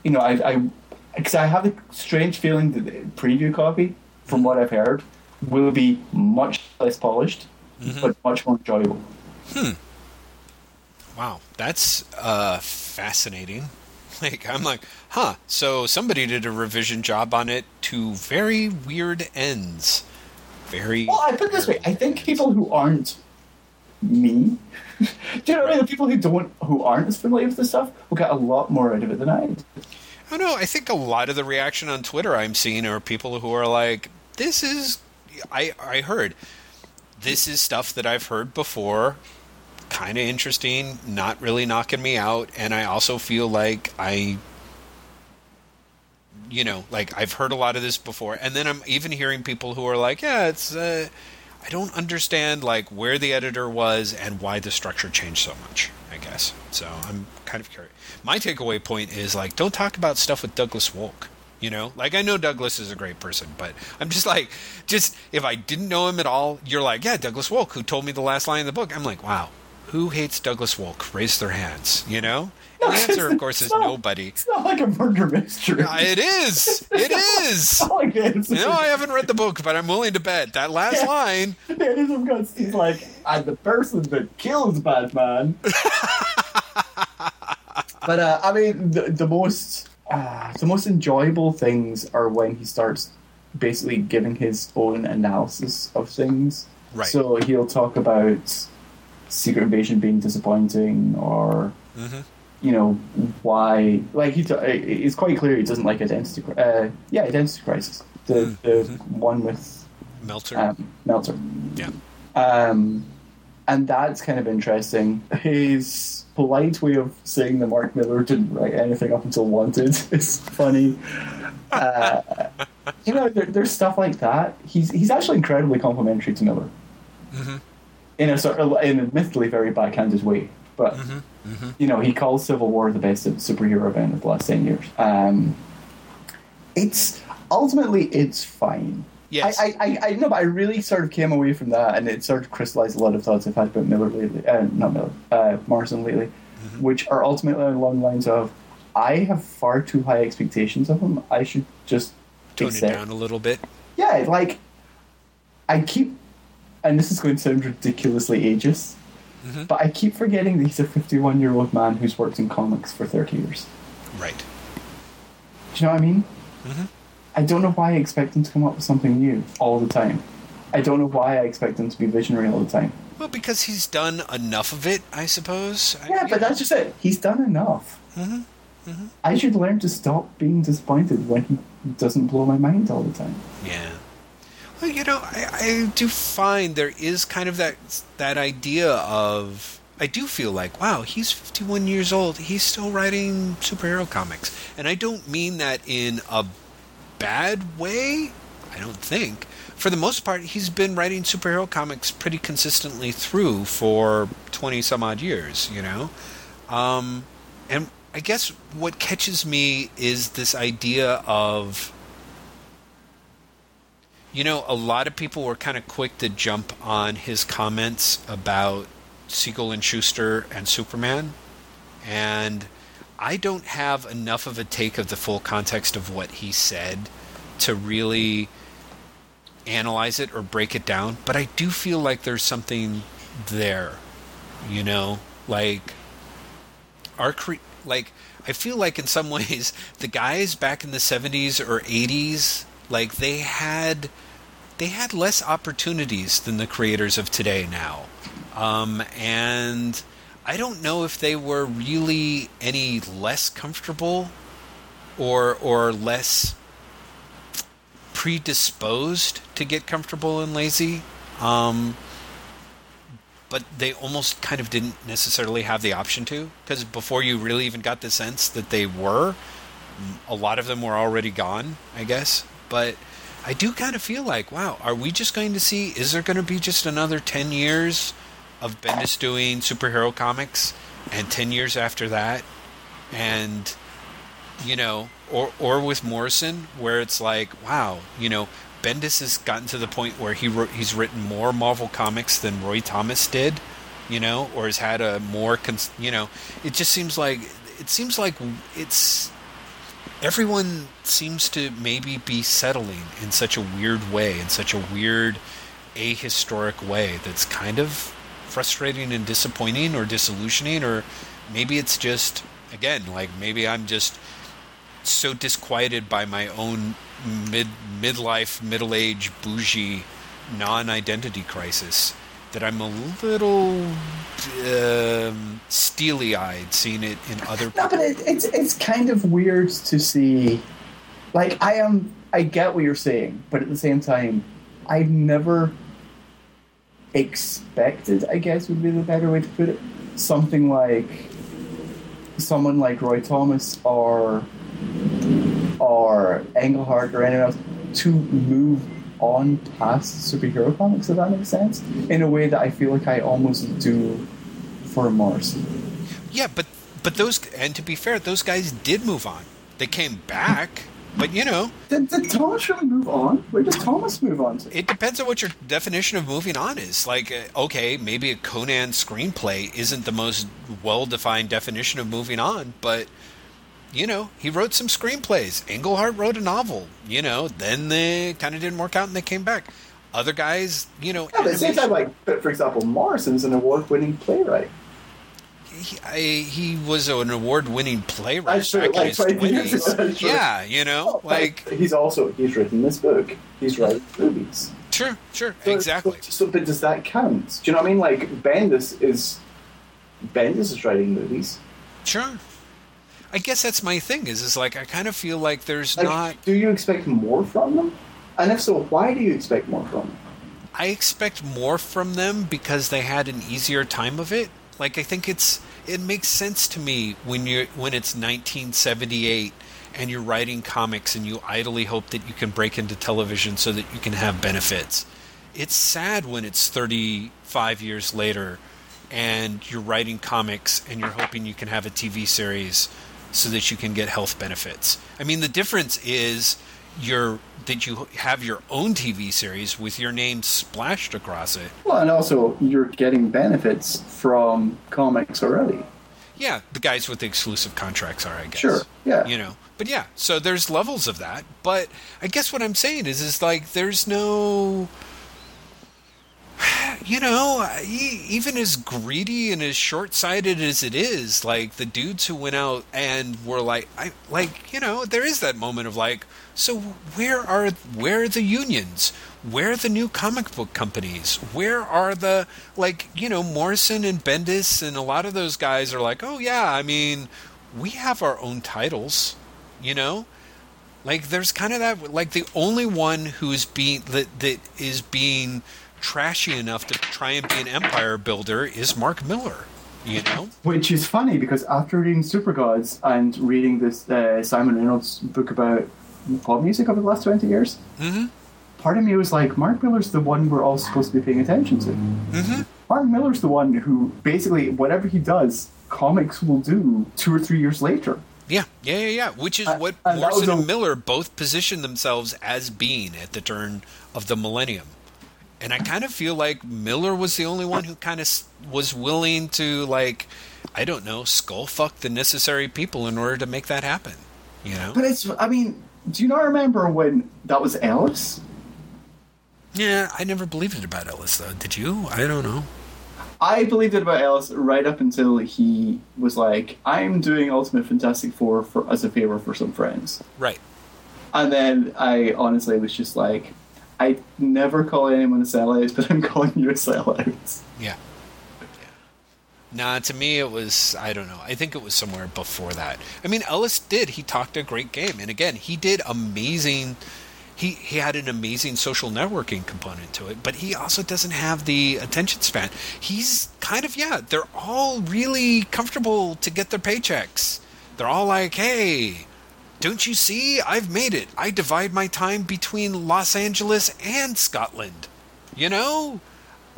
you know I I because I have a strange feeling that the preview copy, from what I've heard, will be much less polished, but much more enjoyable. Hmm. Wow, that's uh, fascinating. Like I'm like, huh? So somebody did a revision job on it to very weird ends. Very. Well, I put it this way: I think people who aren't me, do you know what I mean? The people who don't, who aren't as familiar with this stuff, will get a lot more out of it than I. did. I don't know. I think a lot of the reaction on Twitter I'm seeing are people who are like, "This is." I I heard. This is stuff that I've heard before. Kind of interesting, not really knocking me out, and I also feel like I you know, like I've heard a lot of this before, and then I'm even hearing people who are like, "Yeah, it's." Uh, I don't understand like where the editor was and why the structure changed so much. I guess so. I'm kind of curious. My takeaway point is like, don't talk about stuff with Douglas Wolk. You know, like I know Douglas is a great person, but I'm just like, just if I didn't know him at all, you're like, yeah, Douglas Wolk, who told me the last line of the book. I'm like, wow, who hates Douglas Wolk? Raise their hands. You know, the answer, of course, is not- nobody. It's not like a murder mystery. Uh, It is. It is. Like know, I haven't read the book, but I'm willing to bet that last Yeah. line. The editor of Guts is like, I'm the person that kills Batman. but uh, I mean, the, the most uh, the most enjoyable things are when he starts basically giving his own analysis of things. Right. So he'll talk about Secret Invasion being disappointing, or Mhm. You know why. Like he, t- it's quite clear he doesn't like Identity. Uh, yeah, Identity Crisis, the the one with Meltzer. um, Meltzer. yeah. Um, and that's kind of interesting. His polite way of saying that Mark Millar didn't write anything up until Wanted is funny. Uh, you know, there, there's stuff like that. He's he's actually incredibly complimentary to Millar Mm-hmm. in a sort of in a admittedly very backhanded way. but you know, he calls Civil War the best superhero event of the last ten years. Um, it's ultimately it's fine. Yes. I, I, I know, but I really sort of came away from that, and it sort of crystallized a lot of thoughts I've had about Millar lately. Uh, not Millar, uh, Morrison lately, which are ultimately along the lines of, I have far too high expectations of him. I should just Tone it down a little bit. yeah, like I keep, and this is going to sound ridiculously ageist, Mm-hmm. but I keep forgetting that he's a 51 year old man who's worked in comics for 30 years. Right. Do you know what I mean? Mhm. I don't know why I expect him to come up with something new all the time. I don't know why I expect him to be visionary all the time. Well, because he's done enough of it, I suppose. I- Yeah, but that's just it. He's done enough. Mhm. I should learn to stop being disappointed when he doesn't blow my mind all the time. Yeah. Well, you know, I, I do find there is kind of that that idea of I do feel like, wow, he's 51 years old. He's still writing superhero comics, and I don't mean that in a bad way. I don't think. For the most part, he's been writing superhero comics pretty consistently through for 20 some odd years. You know, um, and I guess what catches me is this idea of you know, a lot of people were kind of quick to jump on his comments about Siegel and Shuster and Superman, and I don't have enough of a take of the full context of what he said to really analyze it or break it down. But I do feel like there's something there, you know, like our cre- like I feel like in some ways the guys back in the 70s or 80s like they had they had less opportunities than the creators of today now. Um, and I don't know if they were really any less comfortable or or less predisposed to get comfortable and lazy. Um, but they almost kind of didn't necessarily have the option to because before you really even got the sense that they were a lot of them were already gone i guess but i do kind of feel like wow are we just going to see is there going to be just another 10 years of bendis doing superhero comics and 10 years after that? And you know or or with morrison where it's like wow you know Bendis has gotten to the point where he wrote, he's written more Marvel comics than Roy Thomas did, you know, or has had a more, cons- you know, it just seems like it seems like it's everyone seems to maybe be settling in such a weird way, in such a weird ahistoric way that's kind of frustrating and disappointing or disillusioning or maybe it's just again like maybe I'm just so disquieted by my own mid midlife middle age bougie non-identity crisis that I'm a little um, steely-eyed seeing it in other No, but it, it's it's kind of weird to see. Like I am, I get what you're saying, but at the same time, I've never expected. I guess would be the better way to put it. Something like someone like Roy Thomas or or Englehart or anyone else to move on past superhero comics. If that makes sense, in a way that I feel like I almost do for Mars. Yeah, but but those and to be fair, those guys did move on. They came back, but you know, Did, did Thomas really move on? Where did Thomas move on to? it depends on what your definition of moving on is. Like, uh, okay, maybe a Conan screenplay isn't the most well-defined definition of moving on, but you know, he wrote some screenplays. Englehart wrote a novel. You know, then they kind of didn't work out, and they came back. Other guys, you know, Yeah, but at the same time, like, for example, Morrison's an award-winning playwright. he, I, he was an award-winning playwright That's true, back like his 20 years ago, 20s. that's. Yeah, you know, oh, like he's also he's written this book. He's writing movies. sure, sure, So- exactly. So, but does that count? Do you know what I mean? Like Bendis is Bendis is writing movies. Sure. I guess that's my thing. Is is like I kind of feel like there's Like, not. do you expect more from them? And if so, why do you expect more from them? I expect more from them because they had an easier time of it. Like I think it's it makes sense to me when you when it's 1978 and you're writing comics and you idly hope that you can break into television so that you can have benefits. It's sad when it's 35 years later and you're writing comics and you're hoping you can have a TV series so that you can get health benefits. I mean, the difference is you're that you have your own TV series with your name splashed across it. Well, and also you're getting benefits from comics already. Yeah, the guys with the exclusive contracts are, I guess. Sure. Yeah. You know, but yeah, so there's levels of that. But I guess what I'm saying is, is like there's no you know, even as greedy and as short-sighted as it is, like the dudes who went out and were like, I like, you know, there is that moment of like, so where are where are the unions? Where are the new comic book companies? Where are the like, you know, Morrison and Bendis and a lot of those guys are like, oh yeah, I mean, we have our own titles, you know. Like there's kind of that like the only one who's being that that is being trashy enough to try and be an empire builder is Mark Millar. You know, which is funny because after reading Super Gods and reading this uh, Simon Reynolds book about pop music over the last twenty years, mm-hmm. part of me was like, Mark Millar's the one we're all supposed to be paying attention to. Mm-hmm. Mark Millar's the one who basically whatever he does, comics will do two or three years later. Yeah, yeah, yeah, yeah. Which is uh, what Morrison and Millar both positioned themselves as being at the turn of the millennium and I kind of feel like Millar was the only one who kind of was willing to like I don't know skull fuck the necessary people in order to make that happen. You know. But it's I mean, do you not remember when that was Ellis? Yeah, I never believed it about Ellis though. Did you? I don't know. I believed it about Ellis right up until he was like, "I'm doing Ultimate Fantastic Four for as a favor for some friends." Right. And then I honestly was just like, I never call anyone a sellout, but I'm calling you a sellout. Yeah. Nah, to me it was I don't know. I think it was somewhere before that. I mean, Ellis did. He talked a great game, and again, he did amazing. He he had an amazing social networking component to it, but he also doesn't have the attention span. He's kind of yeah. They're all really comfortable to get their paychecks. They're all like, hey, don't you see? I've made it. I divide my time between Los Angeles and Scotland. You know?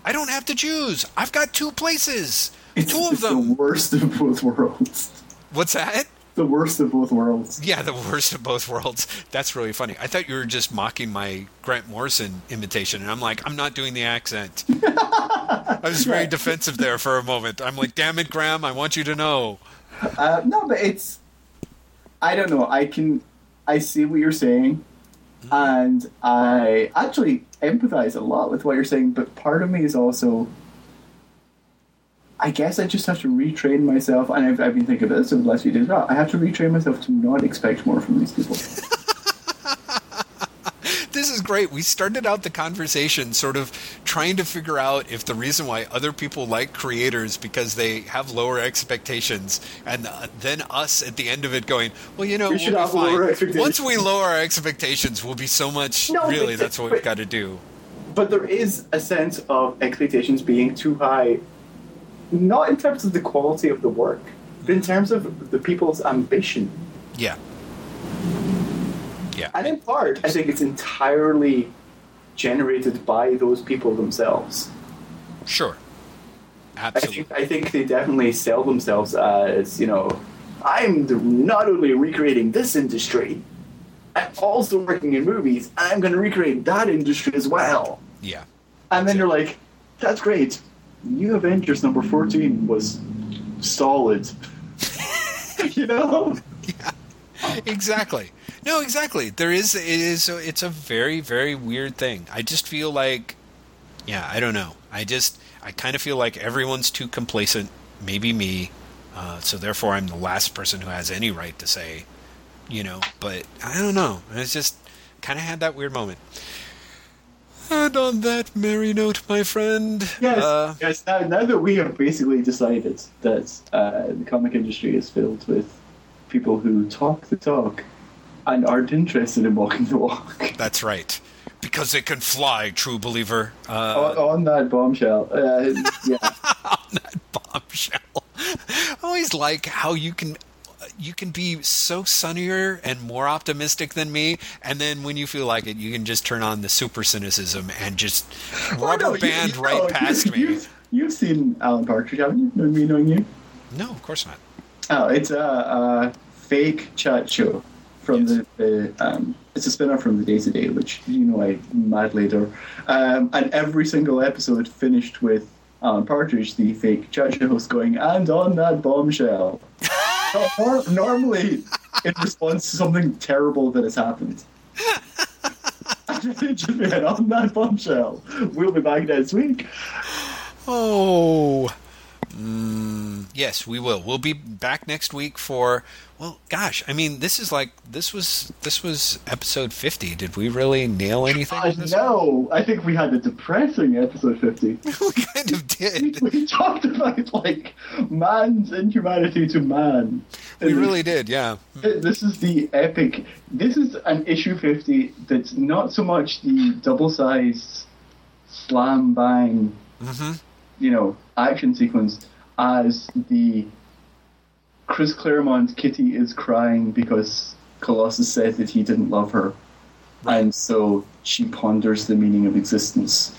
I don't have to choose. I've got two places. It's, two of it's them. the worst of both worlds. What's that? The worst of both worlds. Yeah, the worst of both worlds. That's really funny. I thought you were just mocking my Grant Morrison imitation, and I'm like, I'm not doing the accent. I was very defensive there for a moment. I'm like, damn it, Graham, I want you to know. Uh, no, but it's I don't know. I can, I see what you're saying, mm-hmm. and I actually empathize a lot with what you're saying. But part of me is also, I guess I just have to retrain myself, and I've, I've been thinking about this over the last few days. Well, I have to retrain myself to not expect more from these people. this is great. We started out the conversation sort of trying to figure out if the reason why other people like creators because they have lower expectations, and uh, then us at the end of it going, well, you know, we fine. Once we lower our expectations, we'll be so much. No, really, that's what but, we've got to do. But there is a sense of expectations being too high, not in terms of the quality of the work, but in terms of the people's ambition. Yeah. Yeah. And in part, I think it's entirely generated by those people themselves. Sure. Absolutely. I think, I think they definitely sell themselves as, you know, I'm not only recreating this industry, I'm also working in movies. I'm going to recreate that industry as well. Yeah. And then you're like, that's great. New Avengers number 14 was solid. you know? Exactly. No, exactly. There is it is it's a very very weird thing. I just feel like yeah, I don't know. I just I kind of feel like everyone's too complacent, maybe me. Uh, so therefore I'm the last person who has any right to say, you know, but I don't know. It's just kind of had that weird moment. And on that merry note, my friend. Yes, uh, yes. Now, now that we have basically decided that uh, the comic industry is filled with people who talk the talk and aren't interested in walking the walk. That's right. Because they can fly, true believer. Uh, on, on, that bombshell. Uh, yeah. on that bombshell. I always like how you can you can be so sunnier and more optimistic than me, and then when you feel like it, you can just turn on the super cynicism and just rubber oh, no, band you, you right past you, me. You've seen Alan Partridge, haven't you? Me, knowing you. No, of course not. Oh, it's a, a fake chat show from Yes. the, the um, it's a spin-off from the Day Today, which you know I madly adore. Um, and every single episode finished with Alan Partridge, the fake chat show host, going, "And on that bombshell." Nor- normally, in response to something terrible that has happened. Just been on that bombshell. We'll be back next week. Oh. Mm, yes, we will. We'll be back next week for well, gosh, I mean, this is like this was this was episode 50. Did we really nail anything? With this know. I think we had a depressing episode fifty. we kind of did. we talked about like man's inhumanity to man. We really did, yeah. This is the epic. This is an issue fifty that's not so much the double-sized slam bang, hmm you know, action sequence as the Chris Claremont Kitty is crying because Colossus said that he didn't love her, and so she ponders the meaning of existence.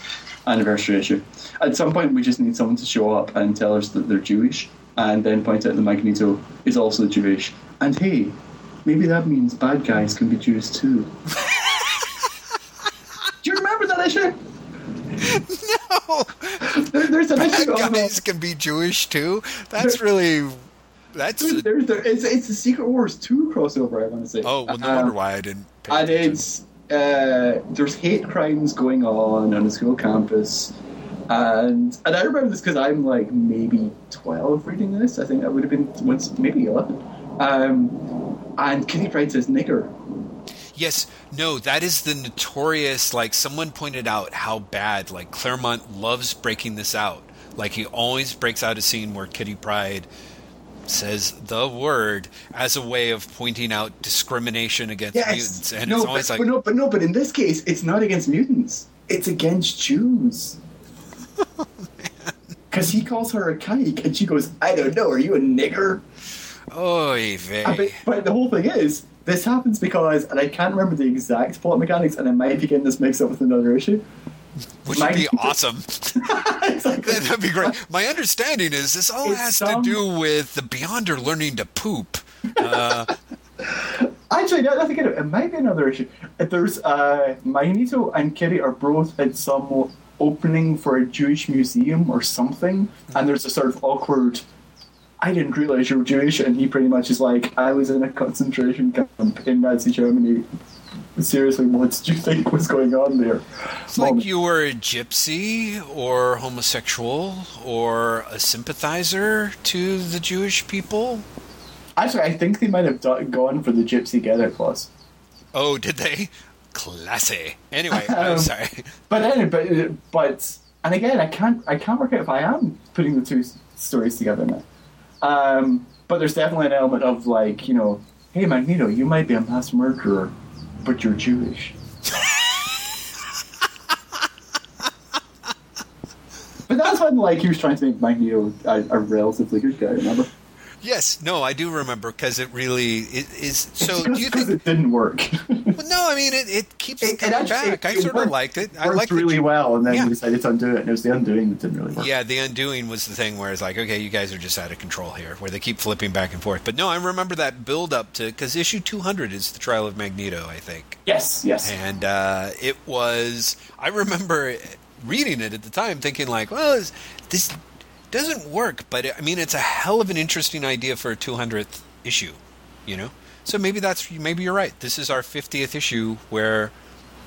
Anniversary issue. At some point, we just need someone to show up and tell us that they're Jewish, and then point out that Magneto is also Jewish. And hey, maybe that means bad guys can be Jews too. Do you remember that issue? No, there's an issue uh, guys can be Jewish too. That's really that's. There's, there's, there, it's, it's the Secret Wars 2 crossover, I want to say. Oh, well, no Um, wonder why I didn't. And attention. it's, uh, there's hate crimes going on on a school campus. And and I remember this because I'm like maybe 12 reading this. I think I would have been once, maybe 11. Um, and Kitty Pryde says nigger. Yes, no, that is the notorious. Like someone pointed out how bad. Like Claremont loves breaking this out. Like he always breaks out a scene where Kitty Pryde says the word as a way of pointing out discrimination against mutants, and no, it's always but, like, but no, but no, but in this case, it's not against mutants. It's against Jews. Because he calls her a kike, and she goes, "I don't know. Are you a nigger?" Uh, But, but the whole thing is, this happens because, and I can't remember the exact plot mechanics, and I might be getting this mixed up with another issue. Which would be awesome. exactly. That'd be great. My understanding is this all It's has some- to do with the Beyonder learning to poop. Uh, Actually, that I think it, it might be another issue. There's uh, Magneto and Kitty are both at some opening for a Jewish museum or something, and there's a sort of awkward. I didn't realize you were Jewish, and he pretty much is like, I was in a concentration camp in Nazi Germany. Seriously, what did you think was going on there? It's like you were a gypsy or homosexual or a sympathizer to the Jewish people. Actually, I think they might have gone for the Gypsy Gather clause. Oh, did they? Classy. Anyway, I'm Um, sorry. But anyway, but but and again, I can't I can't work out if I am putting the two stories together now. Um, but there's definitely an element of like you know, hey Magneto, you might be a mass murderer, but you're Jewish. but that's when like he was trying to make Magneto a, a relatively good guy. Remember? Yes, no, I do remember because it really it is. So, do you think? it didn't work? Well, no, I mean it, it keeps It- it coming actually- back. I it sort of liked it. I worked liked really well, and then Yeah. we decided to undo it, and it was the undoing that didn't really work. Yeah, the undoing was the thing where it's like, okay, you guys are just out of control here, where they keep flipping back and forth. But no, I remember that build up to because issue 200 is the trial of Magneto, I think, Yes, yes. and uh, it was. I remember reading it at the time, thinking like, well, this doesn't work, but it, I mean, it's a hell of an interesting idea for a 200th issue, you know. So maybe that's maybe you're right. This is our 50th issue where.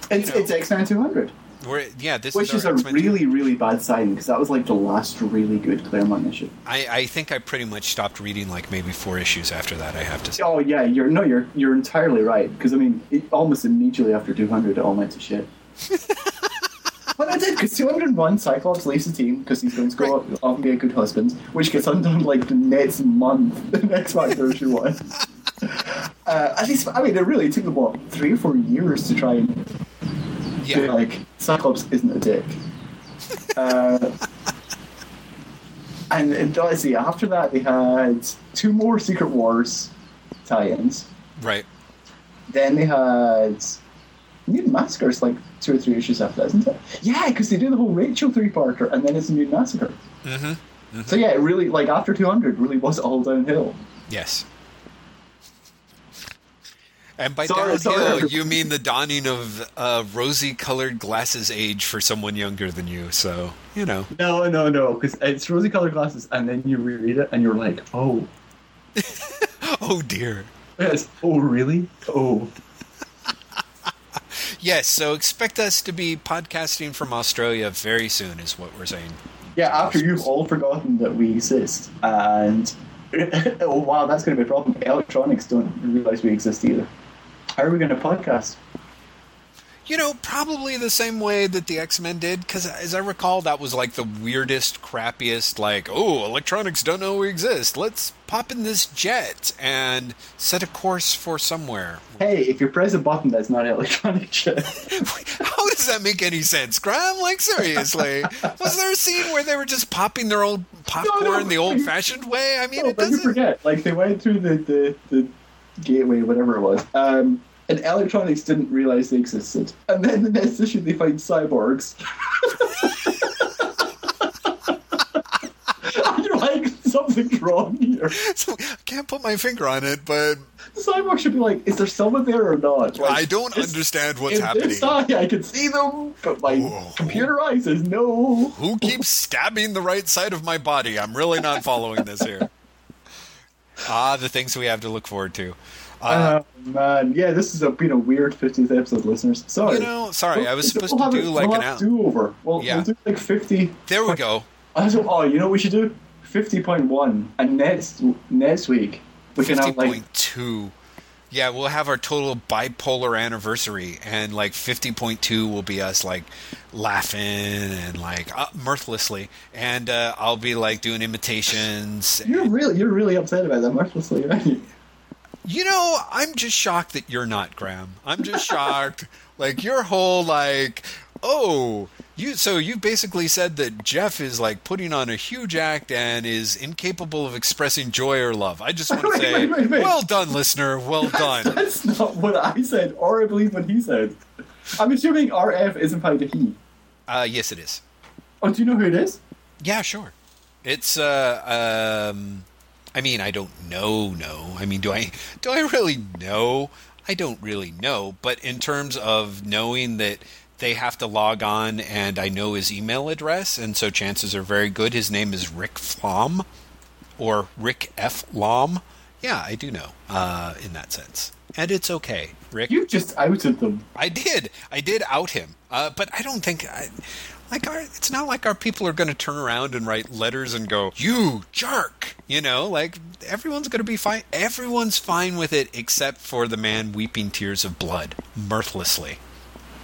It's, you know. it's X Men 200. Where, yeah, this Which is, is a X-Men really, really bad sign because that was like the last really good Claremont issue. I, I think I pretty much stopped reading like maybe four issues after that. I have to say. Oh yeah, you're no, you're you're entirely right because I mean, it, almost immediately after 200, it all went to shit. But I did because 201 Cyclops leaves the team because he's going to go off and be a good husband, which gets undone like the next month. The X-Factor issue one. Uh, at least, I mean, it really took them what three or four years to try and be Yeah, like Cyclops isn't a dick. uh, and, and let's see, after that they had two more Secret Wars tie-ins. right. Then they had Mutant Massacre is like two or three issues after that, isn't it? Yeah, because they do the whole Rachel three-parter, and then it's a Mutant Massacre. Mm-hmm. So yeah, it really like after 200 really was all downhill. Yes. And by Sorry, downhill, sorry, you mean the dawning of uh, rosy-colored glasses age for someone younger than you. So you know. No, no, no, because it's rosy colored glasses, and then you reread it, and you're like, oh, Oh dear. yes, oh really? Oh, Yes. So expect us to be podcasting from Australia very soon, is what we're saying. yeah. After you've all forgotten that we exist, and oh wow, that's going to be a problem. Electronics don't realize we exist either. How are we going to podcast? You know, probably the same way that the X Men did, because as I recall, that was like the weirdest, crappiest, like, oh, electronics don't know we exist. Let's pop in this jet and set a course for somewhere. Hey, if you press a button that's not electronic shit, How does that make any sense, Graham? Like, seriously. Was there a scene where they were just popping their old popcorn the old fashioned way? I mean, No, it but you doesn't. forget, like they went through the, the, the gateway, whatever it was, um, and electronics didn't realize they existed. And then the next issue, they find cyborgs. and you're like, something's wrong here. So, I can't put my finger on it, but The cyborg should be like, is there someone there or not? Like, I don't understand what's in happening. This eye, I can see them, but my Whoa. computer eye says no. Who keeps stabbing the right side of my body? I'm really not following this here. Ah, the things we have to look forward to. Uh, oh man, yeah, this has been a weird 50th episode, listeners. Sorry. you know, sorry, I was supposed We'll to do a- like we'll an out. do over. We'll, Yeah. we'll do like 50. There we go. Also, oh, you know what we should do? 50.1. And next next week, we can have like. two. Yeah, we'll have our total bipolar anniversary, and like fifty point two will be us like laughing and like uh, mirthlessly, and uh, I'll be like doing imitations. You're really, you're really upset about that, mirthlessly, aren't you? You know, I'm just shocked that you're not, Graham. I'm just shocked. like your whole like, oh, you. So you basically said that Jeff is like putting on a huge act and is incapable of expressing joy or love. I just want to Wait, say, wait, wait, well done, listener. Well done. That's not what I said, or I believe what he said. I'm assuming RF is in fact a he. Uh, yes, it is. Oh, do you know who it is? Yeah, sure. It's uh um I mean, I don't know no. I mean, do I do I really know? I don't really know, but in terms of knowing that they have to log on and I know his email address and so chances are very good his name is Rick Flom or Rick F Lom. Yeah, I do know uh in that sense. And it's okay. Rick You just outed them. I did. I did out him. Uh, but I don't think I, like our. It's not like our people are going to turn around and write letters and go, "You jerk." You know, like everyone's going to be fine. Everyone's fine with it except for the man weeping tears of blood mirthlessly.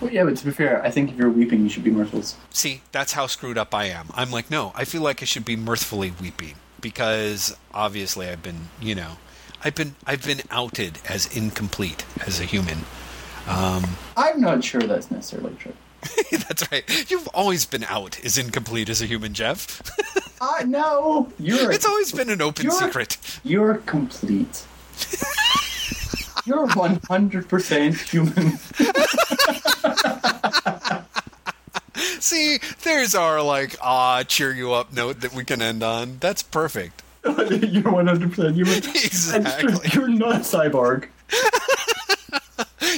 Well, yeah, but to be fair, I think if you're weeping, you should be merciless. See, that's how screwed up I am. I'm like, no, I feel like I should be mirthfully weeping because obviously I've been, you know, I've been I've been outed as incomplete as a human. Um, I'm not sure that's necessarily true. That's right. You've always been out as incomplete as a human, Jeff. I no, you're it's always been an open You're- secret. you're complete. you're 100% human. See, there's our like ah cheer you up note that we can end on. That's perfect. you're 100% human. Exactly. You're not a cyborg.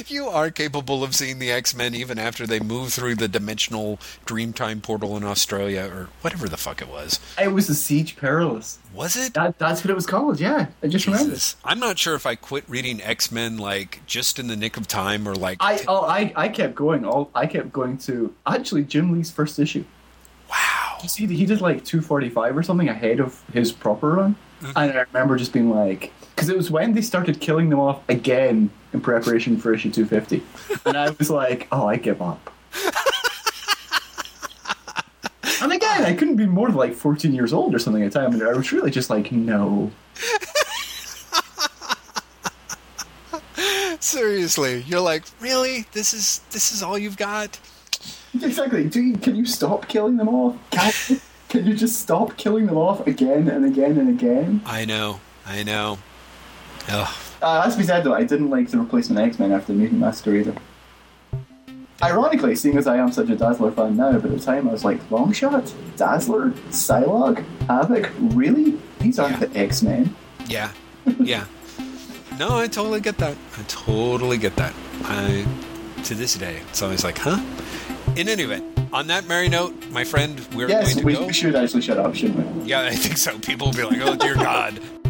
You are capable of seeing the X-Men even after they move through the dimensional Dreamtime portal in Australia or whatever the fuck it was. It was the Siege Perilous. Was it? That, that's what it was called, yeah. I just remembered. Jesus. I'm not sure if I quit reading X-Men like just in the nick of time or like I, oh, I, I kept going. All I kept going to actually Jim Lee's first issue. wow. You see, he did like 245 or something ahead of his proper run. And I remember just being like, because it was when they started killing them off again in preparation for issue 250. and I was like, oh, I give up. and again, I couldn't be more than like 14 years old or something at the time. And I was really just like, no. Seriously, you're like, really? This is this is all you've got? Exactly. Do you, can you stop killing them off? Can, you just stop killing them off again and again and again? I know, I know. Ugh. Uh, we said, though, I didn't like the replacement X Men after the Mutant Massacre either. Ironically, seeing as I am such a Dazzler fan now, but at the time I was like, Longshot, Dazzler, Psylocke, Havoc, really? These aren't Yeah. the X Men. Yeah, yeah. No, I totally get that. I totally get that. I to this day, it's always like, huh? In any event, on that merry note, my friend, we're Yes, going to we go. should actually shut up, shouldn't we? Yeah, I think so. People will be like, "Oh dear God."